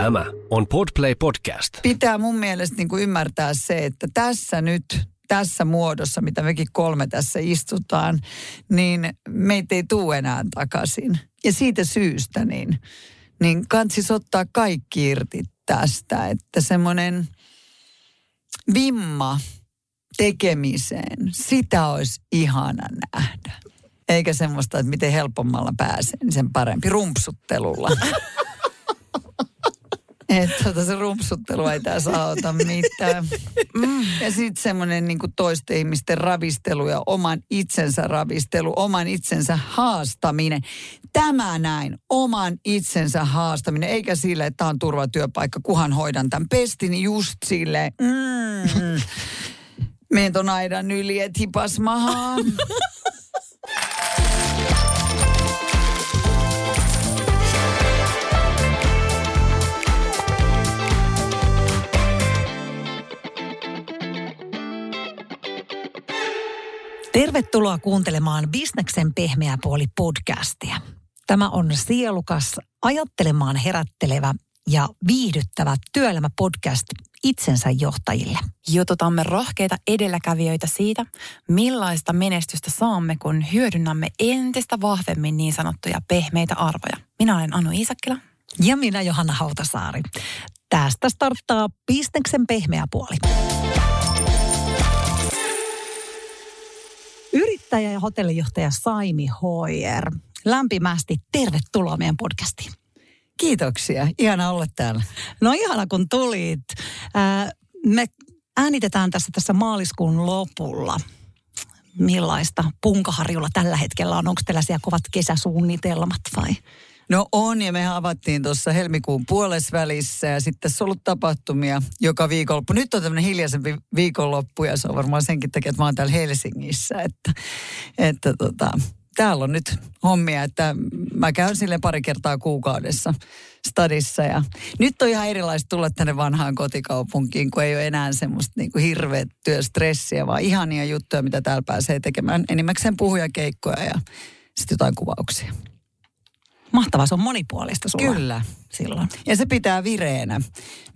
Tämä on Podplay Podcast. pitää mun mielestä niin kuin ymmärtää se, että tässä nyt, tässä muodossa, mitä mekin kolme tässä istutaan, niin meitä ei tule enää takaisin. Ja siitä syystä niin, niin kansis ottaa kaikki irti tästä, että semmoinen vimma tekemiseen, sitä olisi ihana nähdä. Eikä semmoista, että miten helpommalla pääsen, niin sen parempi rumpsuttelulla. Että tota, se rumpsuttelu ei tässä auta mitään. Mm. Ja sitten semmoinen niin toisten ihmisten ravistelu ja oman itsensä ravistelu, oman itsensä haastaminen. Tämä näin, oman itsensä haastaminen, eikä sille, että tämä on turvatyöpaikka, kuhan hoidan tämän pestin just sille. Mm. Meen ton aidan yli, et hipas mahaa. Tervetuloa kuuntelemaan Bisneksen pehmeä puoli podcastia. Tämä on sielukas, ajattelemaan herättelevä ja viihdyttävä työelämäpodcast itsensä johtajille. Jututamme rohkeita edelläkävijöitä siitä, millaista menestystä saamme, kun hyödynnämme entistä vahvemmin niin sanottuja pehmeitä arvoja. Minä olen Anu Iisakkila. Ja minä Johanna Hautasaari. Tästä starttaa Bisneksen pehmeä puoli. Yrittäjä ja hotellijohtaja Saimi Hoyer. Lämpimästi tervetuloa meidän podcastiin. Kiitoksia, ihana olla täällä. No ihana kun tulit. Ää, me äänitetään tässä tässä maaliskuun lopulla. Millaista Punkaharjulla tällä hetkellä on? Onko siellä kovat kesäsuunnitelmat vai? No on, ja me avattiin tuossa helmikuun puolesvälissä ja sitten tässä on ollut tapahtumia joka viikonloppu. Nyt on tämmöinen hiljaisempi viikonloppu ja se on varmaan senkin takia, että mä oon täällä Helsingissä. Että, että tota, täällä on nyt hommia, että mä käyn sille pari kertaa kuukaudessa stadissa. Ja nyt on ihan erilaista tulla tänne vanhaan kotikaupunkiin, kun ei ole enää semmoista niin kuin hirveät työstressiä, vaan ihania juttuja, mitä täällä pääsee tekemään. Enimmäkseen puhujakeikkoja ja sitten jotain kuvauksia. Mahtavaa, se on monipuolista sulla. Kyllä. Silloin. Ja se pitää vireenä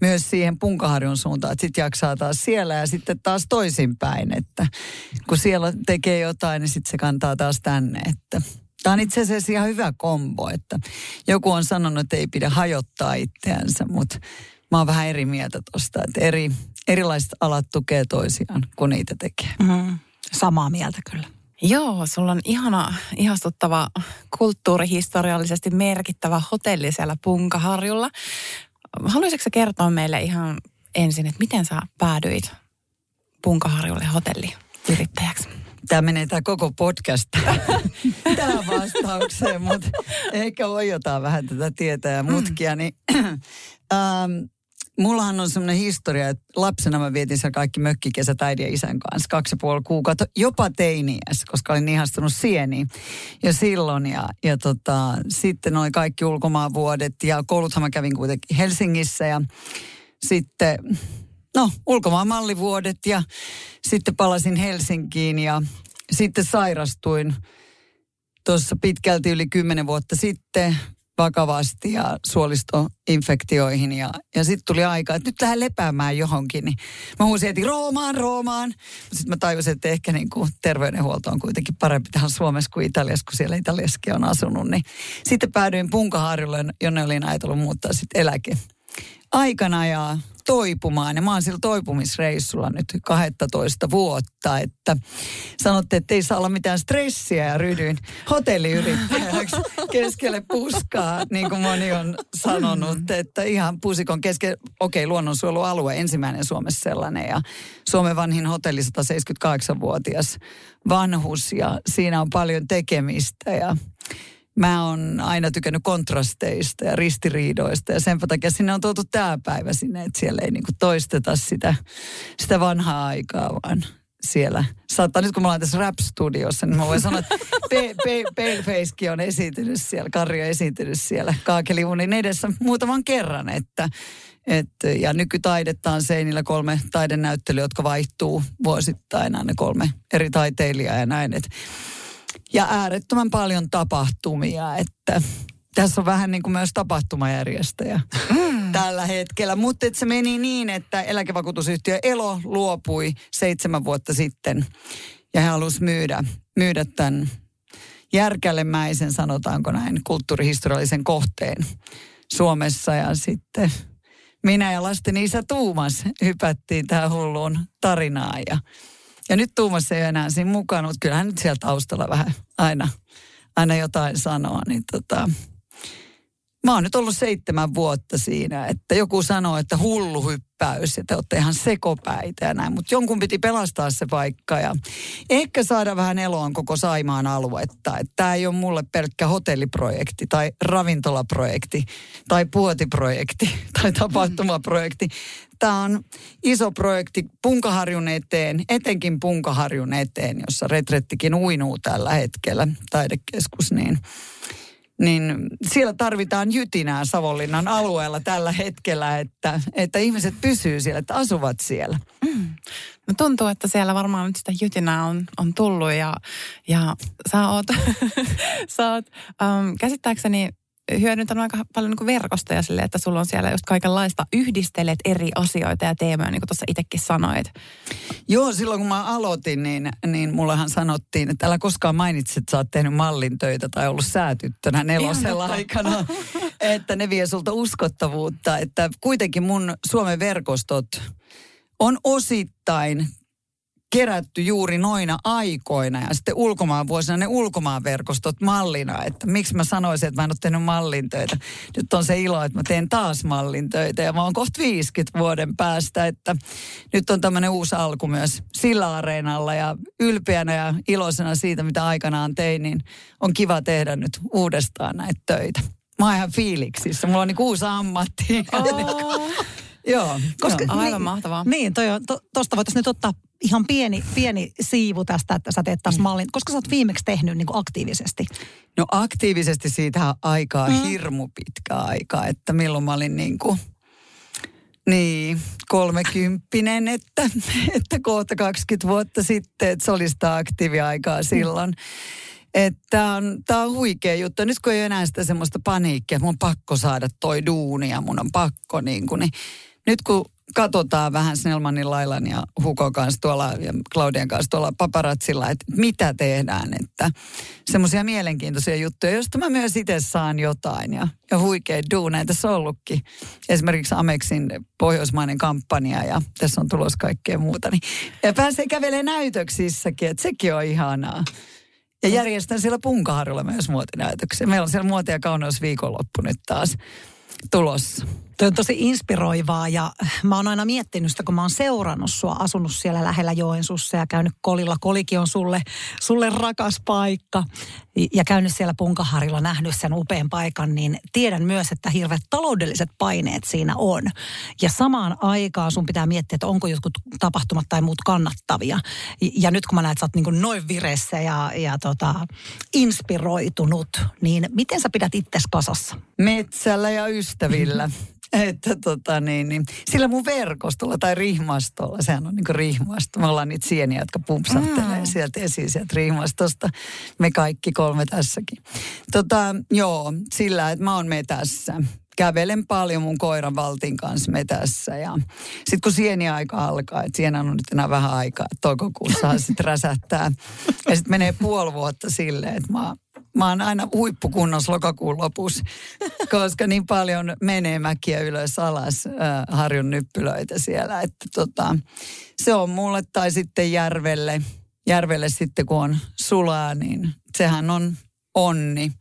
myös siihen Punkaharjun suuntaan, että sitten jaksaa taas siellä ja sitten taas toisinpäin, että kun siellä tekee jotain, niin sitten se kantaa taas tänne, että Tämä on itse asiassa ihan hyvä kombo, että joku on sanonut, että ei pidä hajottaa itseänsä, mutta mä oon vähän eri mieltä tuosta, että eri, erilaiset alat tukee toisiaan, kun niitä tekee. Mm, samaa mieltä kyllä. Joo, sulla on ihana, ihastuttava, kulttuurihistoriallisesti merkittävä hotelli siellä Punkaharjulla. Haluaisitko kertoa meille ihan ensin, että miten sä päädyit Punkaharjulle hotelliyrittäjäksi? Tämä menee tämä koko podcast tähän vastaukseen, mutta ehkä ojotaan vähän tätä tietää ja mutkia. Niin, ähm, mullahan on semmoinen historia, että lapsena mä vietin siellä kaikki mökkikesät äidin ja isän kanssa. Kaksi ja puoli kuukautta, jopa teiniäs, koska olin ihastunut sieniin jo silloin. Ja, ja tota, sitten oli kaikki ulkomaanvuodet ja kouluthan mä kävin kuitenkin Helsingissä ja sitten no, ulkomaan mallivuodet ja sitten palasin Helsinkiin ja sitten sairastuin tuossa pitkälti yli kymmenen vuotta sitten vakavasti ja suolistoinfektioihin ja, ja sitten tuli aika, että nyt lähden lepäämään johonkin. Niin mä huusin heti Roomaan, Roomaan. Sitten mä tajusin, että ehkä niin kuin terveydenhuolto on kuitenkin parempi tähän Suomessa kuin Italiassa, kun siellä Italiassakin on asunut. Niin sitten päädyin Punkaharjulle, jonne olin ajatellut muuttaa sitten eläke aikana ja toipumaan. Ja mä oon sillä toipumisreissulla nyt 12 vuotta, että sanotte, että ei saa olla mitään stressiä ja ryhdyin hotelliyrittäjäksi keskelle puskaa, niin kuin moni on sanonut, että ihan pusikon keskelle, okei, okay, luonnonsuojelualue, ensimmäinen Suomessa sellainen ja Suomen vanhin hotelli 178-vuotias vanhus ja siinä on paljon tekemistä ja mä oon aina tykännyt kontrasteista ja ristiriidoista ja sen takia sinne on tuotu tämä päivä sinne, että siellä ei niinku toisteta sitä, sitä vanhaa aikaa, vaan siellä. Saattaa nyt kun me ollaan tässä rap-studiossa, niin mä voin sanoa, että Pe- Pe- Palefacekin on esiintynyt siellä, Karri on esiintynyt siellä Kaakeliunin edessä muutaman kerran, että et, ja nykytaidetta on seinillä kolme taidenäyttelyä, jotka vaihtuu vuosittain aina kolme eri taiteilijaa ja näin. Et, ja äärettömän paljon tapahtumia, että tässä on vähän niin kuin myös tapahtumajärjestäjä mm. tällä hetkellä. Mutta se meni niin, että eläkevakuutusyhtiö Elo luopui seitsemän vuotta sitten ja he halusivat myydä, myydä tämän järkälemäisen, sanotaanko näin, kulttuurihistoriallisen kohteen Suomessa. Ja sitten minä ja lasten isä Tuumas hypättiin tähän hulluun tarinaan. Ja, ja nyt Tuumas ei ole enää siinä mukana, mutta kyllähän nyt siellä taustalla vähän aina, aina jotain sanoa. Niin tota, Mä oon nyt ollut seitsemän vuotta siinä, että joku sanoo, että hullu hyppäys ja te olette ihan sekopäitä ja näin. Mutta jonkun piti pelastaa se paikka ja ehkä saada vähän eloon koko Saimaan aluetta. Että tämä ei ole mulle pelkkä hotelliprojekti tai ravintolaprojekti tai puotiprojekti tai tapahtumaprojekti. Tämä on iso projekti Punkaharjun eteen, etenkin Punkaharjun eteen, jossa retrettikin uinuu tällä hetkellä, taidekeskus, niin – niin siellä tarvitaan jytinää Savonlinnan alueella tällä hetkellä, että, että ihmiset pysyy siellä, että asuvat siellä. Mm. No tuntuu, että siellä varmaan nyt sitä jytinää on, on tullut ja, ja sä oot, sä oot um, käsittääkseni hyödyntänyt aika paljon niin verkostoja sille, että sulla on siellä just kaikenlaista, yhdistelet eri asioita ja teemoja, niin kuin tuossa itsekin sanoit. Joo, silloin kun mä aloitin, niin, niin mullehan sanottiin, että älä koskaan mainitse, että sä oot tehnyt mallintöitä tai ollut säätyttönä nelosella aikana, että ne vie sulta uskottavuutta. Että kuitenkin mun Suomen verkostot on osittain kerätty juuri noina aikoina ja sitten ulkomaan vuosina ne ulkomaanverkostot mallina. Että miksi mä sanoisin, että mä en ole tehnyt mallintöitä. Nyt on se ilo, että mä teen taas mallintöitä ja mä oon kohta 50 vuoden päästä, että nyt on tämmöinen uusi alku myös sillä areenalla ja ylpeänä ja iloisena siitä, mitä aikanaan tein, niin on kiva tehdä nyt uudestaan näitä töitä. Mä oon ihan fiiliksissä. Mulla on niin uusi ammatti. Oh. Joo. Koska, Joo. Aivan niin, mahtavaa. Niin, toi on, to, tosta voitaisiin nyt ottaa ihan pieni, pieni siivu tästä, että sä teet taas mm. mallin. Koska sä oot viimeksi tehnyt niin kuin aktiivisesti? No aktiivisesti siitä aikaa mm. hirmu pitkä aika, että milloin mä olin niin kuin, niin, kolmekymppinen, että, että kohta 20 vuotta sitten, että se oli sitä aktiiviaikaa silloin. Mm. Että on, tää on huikea juttu. Nyt kun ei enää sitä semmoista paniikkia, että mun on pakko saada toi duuni ja mun on pakko niin kuin, niin nyt kun katsotaan vähän Snellmanin Lailan ja Huko kanssa tuolla ja Claudian kanssa tuolla paparatsilla, että mitä tehdään, että semmoisia mielenkiintoisia juttuja, joista mä myös itse saan jotain ja, ja huikea duuneja tässä on ollutkin. Esimerkiksi Amexin pohjoismainen kampanja ja tässä on tulos kaikkea muuta. Niin, ja pääsee kävelemään näytöksissäkin, että sekin on ihanaa. Ja järjestän siellä Punkaharjulla myös muotinäytöksiä. Meillä on siellä muoti- ja kauneusviikonloppu nyt taas tulossa. Tuo on tosi inspiroivaa ja mä oon aina miettinyt sitä, kun mä oon seurannut sua, asunut siellä lähellä Joensuussa ja käynyt Kolilla. Kolikin on sulle, sulle rakas paikka ja käynyt siellä Punkaharilla, nähnyt sen upean paikan, niin tiedän myös, että hirveät taloudelliset paineet siinä on. Ja samaan aikaan sun pitää miettiä, että onko jotkut tapahtumat tai muut kannattavia. Ja nyt kun mä näen, että sä oot niin noin vireessä ja, ja tota, inspiroitunut, niin miten sä pidät itsesi kasassa? Metsällä ja ystävillä. Että tota niin, niin, sillä mun verkostolla tai rihmastolla, sehän on niin kuin rihmasto. Me ollaan niitä sieniä, jotka pumpsahtelee mm. sieltä esiin sieltä rihmastosta. Me kaikki kolme tässäkin. Tota, joo, sillä, että mä oon metässä kävelen paljon mun koiran Valtin kanssa metässä. Ja sitten kun sieni-aika alkaa, että siinä on nyt enää vähän aikaa, että toukokuussa sitten räsähtää. Ja sitten menee puoli vuotta silleen, että mä mä oon aina huippukunnossa lokakuun lopussa, koska niin paljon menee mäkiä ylös alas äh, harjun nyppylöitä siellä. Että tota, se on mulle tai sitten järvelle, järvelle sitten kun on sulaa, niin sehän on onni.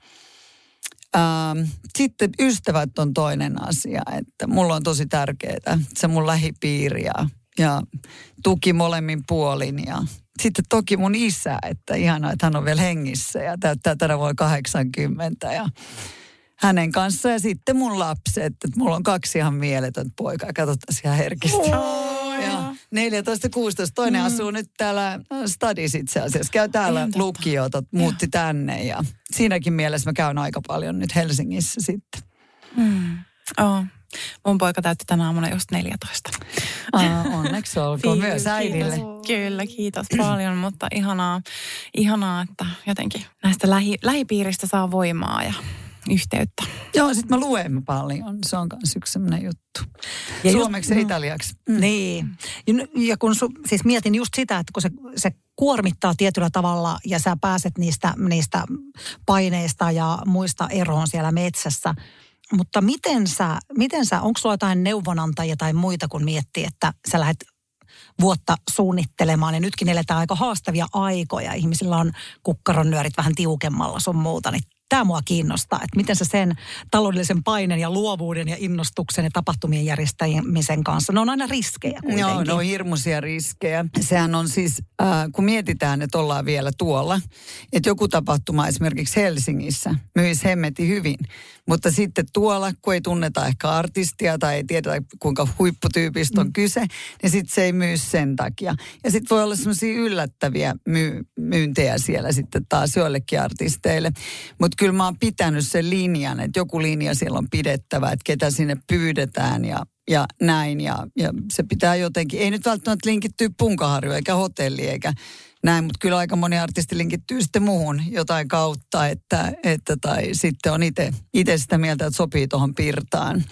Ähm, sitten ystävät on toinen asia, että mulla on tosi tärkeää se mun lähipiiri ja, ja tuki molemmin puolin ja sitten toki mun isä, että ihanaa, että hän on vielä hengissä ja täyttää tänä vuonna 80 ja hänen kanssaan ja sitten mun lapset, että mulla on kaksi ihan mieletöntä poikaa, katsotaan ihan herkistä. Ja 14 16 toinen mm. asuu nyt täällä Stadis itse asiassa. Käy täällä lukiota, muutti tänne ja siinäkin mielessä mä käyn aika paljon nyt Helsingissä sitten. Mm. Oh. Mun poika täytti tänä aamuna just 14. Ah, onneksi olkoon myös äidille. Kyllä, kiitos paljon, mutta ihanaa, ihanaa, että jotenkin näistä lähi, lähipiiristä saa voimaa ja yhteyttä. Joo, sitten mä luen paljon. Se on myös yksi sellainen juttu. Ja Suomeksi ja italiaksi. Mm. Niin. Ja kun su, siis mietin just sitä, että kun se, se kuormittaa tietyllä tavalla ja sä pääset niistä, niistä paineista ja muista eroon siellä metsässä. Mutta miten sä, miten sä onko sulla jotain neuvonantajia tai muita, kun miettii, että sä lähdet vuotta suunnittelemaan. Ja nytkin eletään aika haastavia aikoja. Ihmisillä on kukkaronyörit vähän tiukemmalla sun muuta. Niin tämä mua kiinnostaa, että miten sä sen taloudellisen paineen ja luovuuden ja innostuksen ja tapahtumien järjestämisen kanssa, ne on aina riskejä kuitenkin. Joo, ne on hirmuisia riskejä. Sehän on siis, äh, kun mietitään, että ollaan vielä tuolla, että joku tapahtuma esimerkiksi Helsingissä myisi hemmeti hyvin, mutta sitten tuolla, kun ei tunneta ehkä artistia tai ei tiedetä, kuinka huipputyypistä on mm. kyse, niin sitten se ei myy sen takia. Ja sitten voi olla semmoisia yllättäviä myy- myyntejä siellä sitten taas joillekin artisteille. Mutta kyllä mä oon pitänyt sen linjan, että joku linja siellä on pidettävä, että ketä sinne pyydetään ja, ja näin. Ja, ja se pitää jotenkin, ei nyt välttämättä linkittyä punkaharjoon eikä hotelli eikä näin, mutta kyllä aika moni artisti linkittyy sitten muuhun jotain kautta, että, että tai sitten on itse sitä mieltä, että sopii tuohon pirtaan.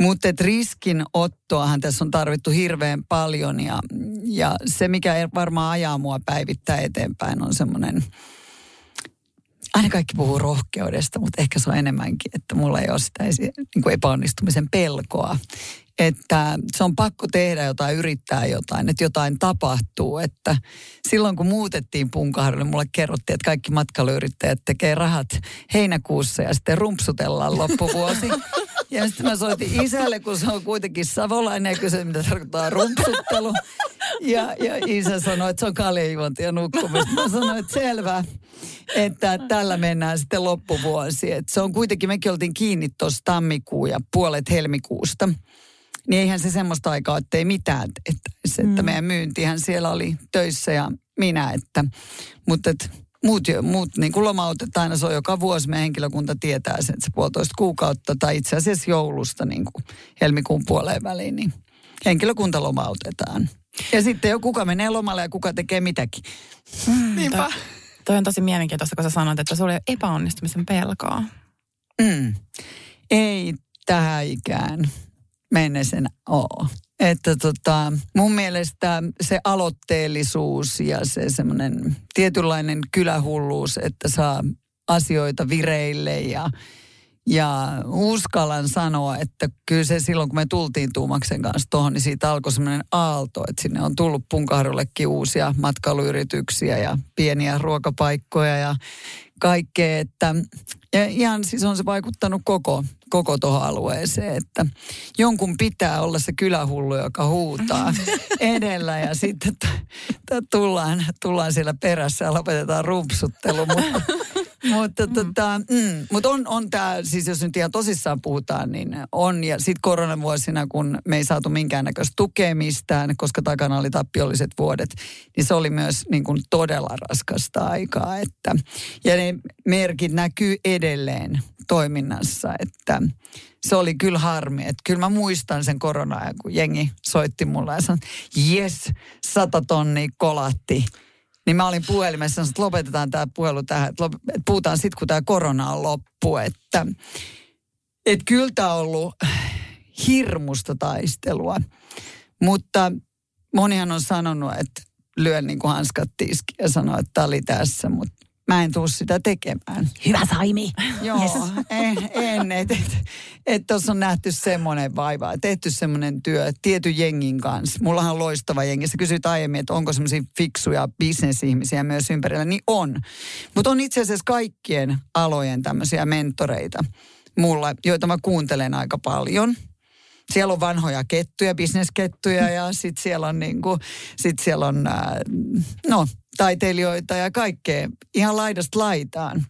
Mutta riskin ottoahan tässä on tarvittu hirveän paljon ja, ja se, mikä varmaan ajaa mua päivittää eteenpäin, on semmoinen aina kaikki puhuu rohkeudesta, mutta ehkä se on enemmänkin, että mulla ei ole sitä niin kuin epäonnistumisen pelkoa. Että se on pakko tehdä jotain, yrittää jotain, että jotain tapahtuu. Että silloin kun muutettiin Punkaharjoille, mulle kerrottiin, että kaikki matkailuyrittäjät tekee rahat heinäkuussa ja sitten rumpsutellaan loppuvuosi. Ja sitten mä soitin isälle, kun se on kuitenkin savolainen ja kysyin, mitä tarkoittaa rumpsuttelu. Ja, ja isä sanoi, että se on kaljajuonti ja nukkumista. Mä sanoin, että selvä, että tällä mennään sitten loppuvuosi. Että se on kuitenkin, mekin oltiin kiinni tuossa tammikuu ja puolet helmikuusta. Niin eihän se semmoista aikaa, että ei mitään. Että, että mm. meidän myyntihän siellä oli töissä ja minä, että, mutta että muut, muut niin kuin lomautetaan aina, se on joka vuosi meidän henkilökunta tietää sen, että se puolitoista kuukautta tai itse asiassa joulusta niin kuin helmikuun puoleen väliin, niin henkilökunta lomautetaan. Ja sitten jo kuka menee lomalle ja kuka tekee mitäkin. Mm, Niinpä. Toi, toi on tosi mielenkiintoista, kun sä sanoit, että sulla ei epäonnistumisen pelkoa. Mm. Ei tähän ikään mennessä ole. Että tota, mun mielestä se aloitteellisuus ja se semmoinen tietynlainen kylähulluus, että saa asioita vireille ja, ja uskallan sanoa, että kyllä se silloin, kun me tultiin Tuumaksen kanssa tuohon, niin siitä alkoi semmoinen aalto, että sinne on tullut Punkaharjullekin uusia matkailuyrityksiä ja pieniä ruokapaikkoja ja kaikkea, että ja ihan siis on se vaikuttanut koko, koko tuohon alueeseen, että jonkun pitää olla se kylähullu, joka huutaa edellä ja sitten t- t- tullaan, tullaan siellä perässä ja lopetetaan rumpsuttelu, mutta mutta mm. tota, mm, mut on, on tämä, siis jos nyt ihan tosissaan puhutaan, niin on. Ja sitten koronavuosina, kun me ei saatu minkäännäköistä tukea mistään, koska takana oli tappiolliset vuodet, niin se oli myös niin kuin todella raskasta aikaa. Että, ja ne merkit näkyy edelleen toiminnassa, että se oli kyllä harmi. Että kyllä mä muistan sen koronaa, kun jengi soitti mulle ja sanoi, jes, sata tonnia kolatti niin mä olin puhelimessa, että lopetetaan tämä puhelu tähän, että puhutaan sitten, kun tämä korona on loppu. Että, että kyllä tämä on ollut hirmusta taistelua. Mutta monihan on sanonut, että lyön niin kuin hanskat tiski ja sanoo, että tämä oli tässä, mutta mä en tuu sitä tekemään. Hyvä Saimi. Joo, yes. en, en että et, tuossa on nähty semmoinen vaiva, tehty semmoinen työ tietyn jengin kanssa. Mullahan on loistava jengi. Sä kysyit aiemmin, että onko semmoisia fiksuja bisnesihmisiä myös ympärillä, niin on. Mutta on itse asiassa kaikkien alojen tämmöisiä mentoreita mulla, joita mä kuuntelen aika paljon. Siellä on vanhoja kettuja, bisneskettuja ja sitten siellä on, niinku, sit siellä on äh, no, taiteilijoita ja kaikkea ihan laidasta laitaan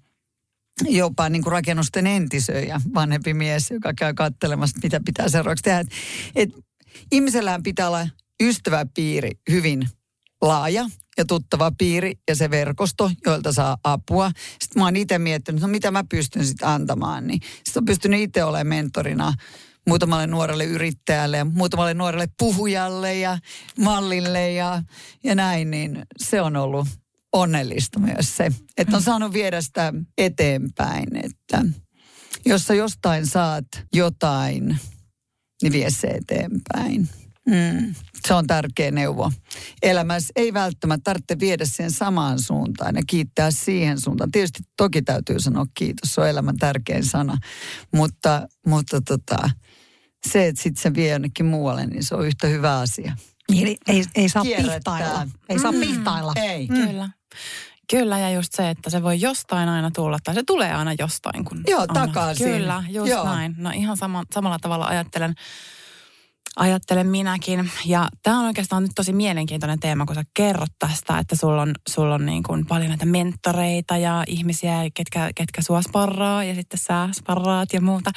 jopa niin kuin rakennusten entisöjä, vanhempi mies, joka käy katselemassa, mitä pitää seuraavaksi tehdä. Et, et ihmisellähän pitää olla ystäväpiiri hyvin laaja ja tuttava piiri ja se verkosto, joilta saa apua. Sitten mä oon itse miettinyt, no mitä mä pystyn sitten antamaan. Niin sitten on pystynyt itse olemaan mentorina muutamalle nuorelle yrittäjälle ja muutamalle nuorelle puhujalle ja mallille ja, ja näin, niin se on ollut onnellista myös se, että on saanut viedä sitä eteenpäin, että jos sä jostain saat jotain, niin vie se eteenpäin. Mm. Se on tärkeä neuvo. Elämässä ei välttämättä tarvitse viedä siihen samaan suuntaan ja kiittää siihen suuntaan. Tietysti toki täytyy sanoa kiitos, se on elämän tärkein sana. Mutta, mutta tota, se, että sitten se vie jonnekin muualle, niin se on yhtä hyvä asia. Niin, ei, ei saa Kierrättää. pihtailla. Ei saa Mm. pihtailla. Ei. Mm. Kyllä. Kyllä, ja just se, että se voi jostain aina tulla, tai se tulee aina jostain. Kun Joo, annat. takaisin. Kyllä, just Joo. näin. No ihan sama, samalla tavalla ajattelen, ajattelen minäkin. Ja tämä on oikeastaan nyt tosi mielenkiintoinen teema, kun sä kerrot tästä, että sulla on, sulla on niin kuin paljon näitä mentoreita ja ihmisiä, ketkä, ketkä sua sparraa ja sitten sä sparraat ja muuta.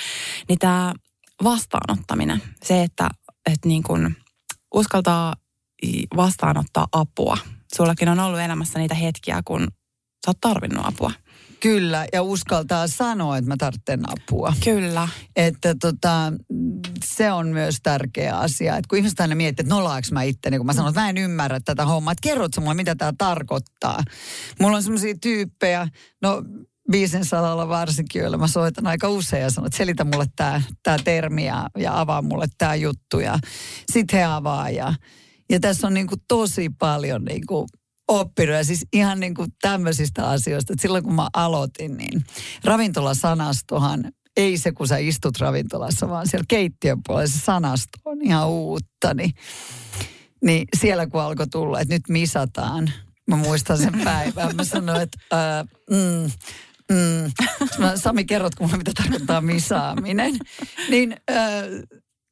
Niin tämä vastaanottaminen, se, että, että niin kuin uskaltaa vastaanottaa apua. Sullakin on ollut elämässä niitä hetkiä, kun sä oot tarvinnut apua. Kyllä, ja uskaltaa sanoa, että mä tarvitsen apua. Kyllä. Että tota, se on myös tärkeä asia. Että kun ihmiset aina miettii, että nolaanko mä itteni, kun mä sanon, että mä en ymmärrä tätä hommaa. Että kerrot sä mulle, mitä tämä tarkoittaa. Mulla on semmoisia tyyppejä, no biisin salalla varsinkin, joilla mä soitan aika usein ja sanon, että selitä mulle tämä tää termi ja, ja avaa mulle tämä juttu. Ja sit he avaa ja, ja tässä on niinku tosi paljon niinku oppinut ja siis ihan niin kuin tämmöisistä asioista. Että silloin kun mä aloitin, niin ravintolasanastohan ei se, kun sä istut ravintolassa, vaan siellä keittiön puolella se sanasto on ihan uutta. Niin, niin siellä kun alkoi tulla, että nyt misataan. Mä muistan sen päivän. Mä sanoin, että ää, mm, mm. Mä, Sami, kerrotko mulle, mitä tarkoittaa misaaminen? Niin, ää,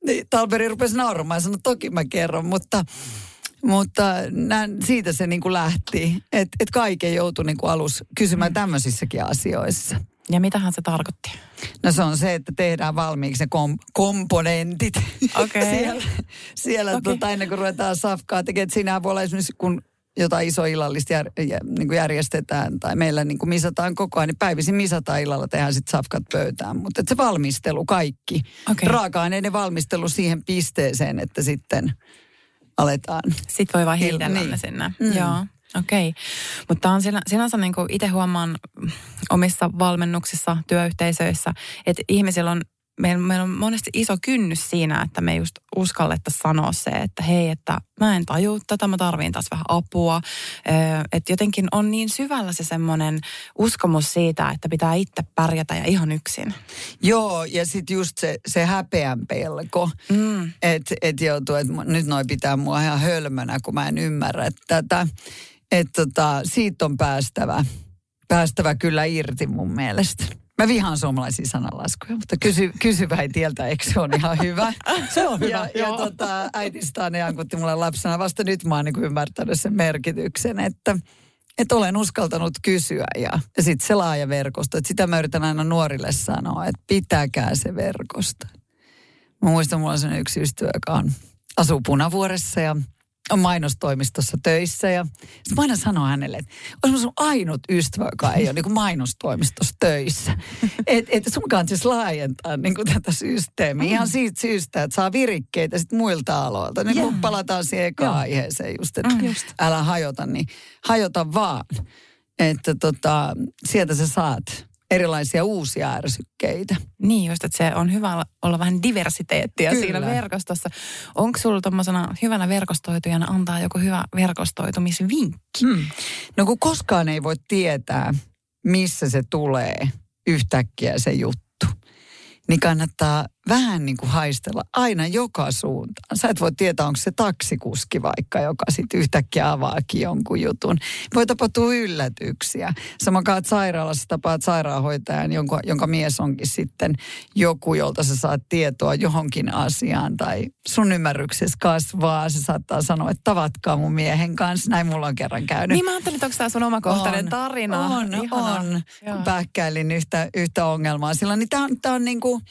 niin Talberi rupesi nauramaan ja sanoi, toki mä kerron, mutta mutta nän, siitä se niin kuin lähti, että et kaiken joutui niin kuin alus kysymään tämmöisissäkin asioissa. Ja mitähän se tarkoitti? No se on se, että tehdään valmiiksi ne kom- komponentit Okei. siellä, siellä Okei. tota, ennen kuin ruvetaan safkaa tekemään. Siinä voi olla esimerkiksi, kun jotain iso illallista jär, jä, niin järjestetään tai meillä niin kuin misataan koko ajan, niin päivisin misataan illalla, tehdään sitten safkat pöytään. Mutta se valmistelu kaikki, Okei. raaka-aineiden valmistelu siihen pisteeseen, että sitten aletaan. Sitten voi vaan hiiltellä niin. ne sinne. Mm. Joo. Okei. Mutta on sinä, sinänsä niin itse huomaan omissa valmennuksissa, työyhteisöissä, että ihmisillä on, meillä, meillä on monesti iso kynnys siinä, että me just uskallettaisiin sanoa se, että hei, että mä en taju tätä, mä tarviin taas vähän apua. Että jotenkin on niin syvällä se semmoinen uskomus siitä, että pitää itse pärjätä ja ihan yksin. Joo, ja sitten just se, se häpeän pelko, Mm. että et joutuu, että nyt noi pitää mua ihan hölmönä, kun mä en ymmärrä tätä. Että tota, siitä on päästävä, päästävä kyllä irti mun mielestä. Mä vihaan suomalaisia sananlaskuja, mutta kysy, kysyvä ei tieltä, eikö se on ihan hyvä? Se on hyvä, Ja, ja tota, äiti Stane ankutti mulle lapsena. Vasta nyt mä oon niin ymmärtänyt sen merkityksen, että, että olen uskaltanut kysyä. Ja, ja sitten se laaja verkosto, että sitä mä yritän aina nuorille sanoa, että pitäkää se verkosto. Mä muistan, mulla on yksi ystävä, joka on, asuu Punavuoressa ja on mainostoimistossa töissä. Ja sitten mä aina sanon hänelle, että olisi sun ainut ystävä, joka ei ole niin mainostoimistossa töissä. Että et sun kannattaisi laajentaa niin kuin tätä systeemiä. Ihan siitä syystä, että saa virikkeitä sit muilta aloilta. Niin kun palataan siihen ekaan aiheeseen just, että älä hajota, niin hajota vaan. Että tota, sieltä sä saat erilaisia uusia ärsykkeita. Niin just, että se on hyvä olla, olla vähän diversiteettiä Kyllä. siinä verkostossa. Onko sulla tuommoisena hyvänä verkostoitujana antaa joku hyvä verkostoitumisvinkki? Hmm. No kun koskaan ei voi tietää, missä se tulee yhtäkkiä se juttu, niin kannattaa vähän niin kuin haistella aina joka suuntaan. Sä et voi tietää, onko se taksikuski vaikka, joka sitten yhtäkkiä avaakin jonkun jutun. Voi tapahtua yllätyksiä. Sama kaat sairaalassa, tapaat sairaanhoitajan, jonka, jonka mies onkin sitten joku, jolta sä saat tietoa johonkin asiaan. Tai sun ymmärryksessä kasvaa. Se saattaa sanoa, että tavatkaa mun miehen kanssa. Näin mulla on kerran käynyt. Niin mä ajattelin, että onko tämä sun omakohtainen On. tarina. On, Ihanaa. on. Joo. Kun pähkäilin yhtä, yhtä ongelmaa silloin, niin tämä on, tää on niin kuin,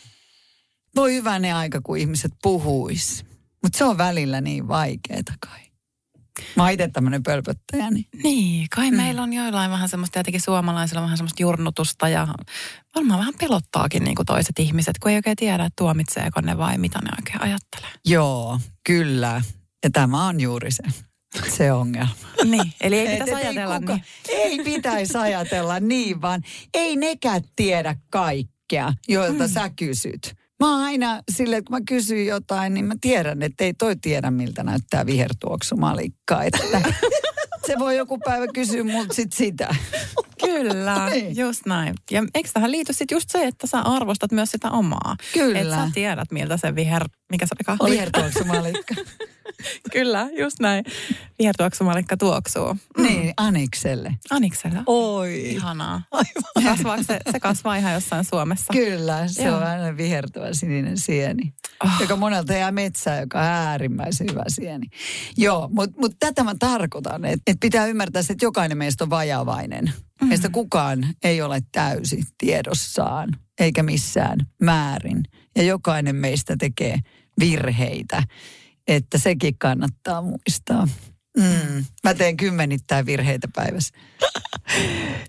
voi hyvänen aika, kun ihmiset puhuis. Mutta se on välillä niin vaikeeta kai. Mä oon itse tämmöinen pölpöttäjä, niin Niin, kai mm. meillä on joillain vähän semmoista, jotenkin suomalaisilla vähän semmoista jurnutusta ja varmaan vähän pelottaakin niin kuin toiset ihmiset, kun ei oikein tiedä, että tuomitseeko ne vai mitä ne oikein ajattelee. joo, kyllä. Ja tämä on juuri se, se ongelma. Niin, eli ei pitäisi ajatella kuka- niin. Ei pitäisi ajatella niin, vaan ei nekään tiedä kaikkea, joilta mm. sä kysyt. Mä oon aina silleen, että kun mä kysyn jotain, niin mä tiedän, että ei toi tiedä, miltä näyttää vihertuoksumalikka. Että se voi joku päivä kysyä multa sit sitä. Kyllä, Niin. just näin. Ja eikö tähän liity sitten just se, että sä arvostat myös sitä omaa? Kyllä. Että sä tiedät, miltä se viher... Mikä se olikaan? Vihertuoksumalikka. Kyllä, just näin. Vihertuoksumalikka tuoksuu. niin, Anikselle. Aniksella. Oi. Ihanaa. Kasvaako se, se kasvaa ihan jossain Suomessa? Kyllä, se Joo. on aina vihertävä sininen sieni. Oh. Joka monelta jää metsään, joka on äärimmäisen hyvä sieni. Joo, mutta mut tätä mä tarkoitan, että et pitää ymmärtää se, että jokainen meistä on vajavainen. Mm. Meistä kukaan ei ole täysi tiedossaan, eikä missään määrin. Ja jokainen meistä tekee virheitä, että sekin kannattaa muistaa. Mm. Mä teen kymmenittäin virheitä päivässä.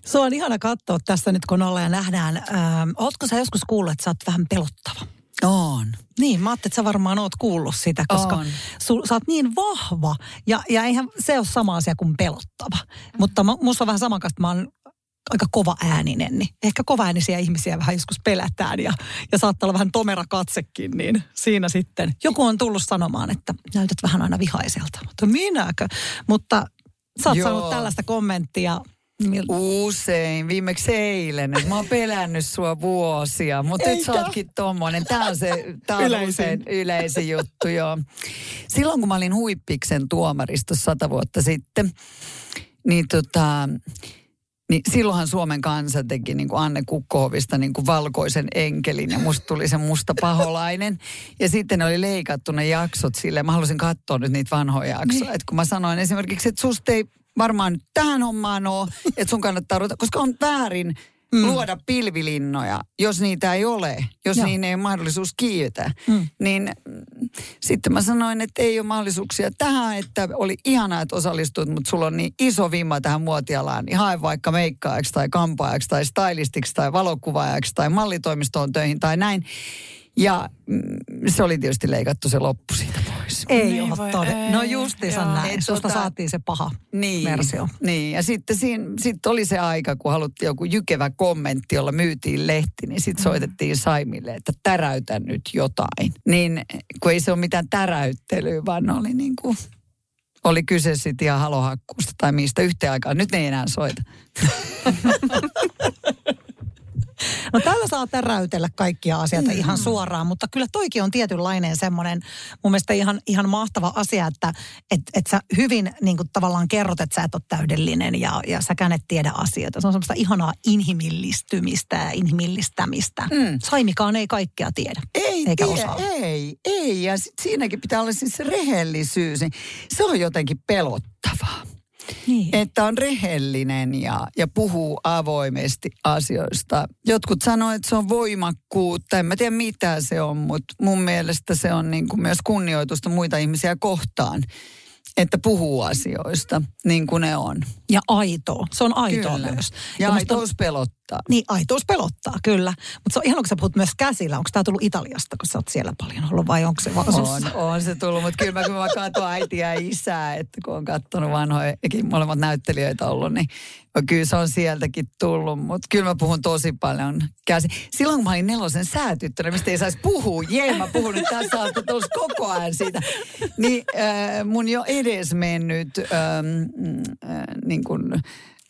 Se on ihana katsoa tässä nyt, kun ollaan ja nähdään. Ähm, ootko sä joskus kuullut, että sä oot vähän pelottava? On. Niin, mä ajattelin, että sä varmaan oot kuullut sitä, koska On. sul, sä oot niin vahva. Ja, ja eihän se ole sama asia kuin pelottava. Mutta mä, musta on vähän sama, että mä oon aika kova ääninen, niin ehkä kova äänisiä ihmisiä vähän joskus pelätään ja, ja saattaa olla vähän tomera katsekin, niin siinä sitten joku on tullut sanomaan, että näytät vähän aina vihaiselta. Mutta minäkö? Mutta sä oot Joo. saanut tällaista kommenttia. Mil- Usein, viimeksi eilen. Mä oon pelännyt sua vuosia, mutta nyt sä ootkin tommonen. Tää on se tää on Yleisin. usein yleisin juttu, joo. Silloin kun mä olin Huippiksen tuomaristossa sata vuotta sitten, niin tota, niin silloinhan Suomen kansa teki niin kuin Anne Kukkohovista niin kuin valkoisen enkelin ja musta tuli se musta paholainen. Ja sitten ne oli leikattu ne jaksot silleen. Mä halusin katsoa nyt niitä vanhoja jaksoja. Että kun mä sanoin esimerkiksi, että susta ei varmaan nyt tähän hommaan ole, että sun kannattaa ruveta, koska on väärin mm. luoda pilvilinnoja, jos niitä ei ole, jos Joo. niin ei ole mahdollisuus kiivetä. Mm. Niin mm, sitten mä sanoin, että ei ole mahdollisuuksia tähän, että oli ihanaa, että osallistuit, mutta sulla on niin iso vimma tähän muotialaan, niin hae vaikka meikkaajaksi tai kampaajaksi tai stylistiksi tai valokuvaajaksi tai mallitoimistoon töihin tai näin. Ja mm, se oli tietysti leikattu se loppu siitä pois. Ei Niin ole voi, todella. ei. No justiinsa Joo. näin. Et Susta tota- saatiin se paha Niin, versio. niin. ja sitten siinä, sit oli se aika, kun haluttiin joku jykevä kommentti, jolla myytiin lehti, niin sitten soitettiin Saimille, että täräytä nyt jotain. Niin kun ei se ole mitään täräyttelyä, vaan oli niin kuin, oli kyse sitten ihan halohakkuusta tai mistä yhteen aikaan. Nyt ne ei enää soita. No tällä saa täräytellä kaikkia asioita Mm. ihan suoraan, mutta kyllä toikin on tietynlainen semmoinen mun mielestä ihan, ihan mahtava asia, että et, et sä hyvin niin kuin tavallaan kerrot, että sä et ole täydellinen ja, ja säkään et tiedä asioita. Se on semmoista ihanaa inhimillistymistä ja inhimillistämistä. Mm. Saimikaan ei kaikkea tiedä. Ei eikä tie, osaa. ei, ei. Ja sit siinäkin pitää olla siis rehellisyys. niin Se on jotenkin pelottavaa. Niin. Että on rehellinen ja, ja puhuu avoimesti asioista. Jotkut sanoo, että se on voimakkuutta. En mä tiedä mitä se on, mutta mun mielestä se on niin kuin myös kunnioitusta muita ihmisiä kohtaan. Että puhuu asioista niin kuin ne on. Ja aitoa. Se on aitoa Kyllä. myös. Ja musta on- aitous pelottaa. Niin, aitous pelottaa, kyllä. Mutta se on ihan, kun sä puhut myös käsillä. Onko tämä tullut Italiasta, kun sä oot siellä paljon ollut, vai onko se vaan On, on se tullut, mutta kyllä mä kun mä katson äitiä ja isää, että kun on katsonut vanhojakin molemmat näyttelijöitä ollut, niin kyllä se on sieltäkin tullut, mutta kyllä mä puhun tosi paljon käsi. Silloin kun mä olin nelosen säätyttönä, mistä ei saisi puhua, jee mä puhun nyt tässä haastattelussa koko ajan siitä, niin äh, mun jo edesmennyt ähm, äh, niin kuin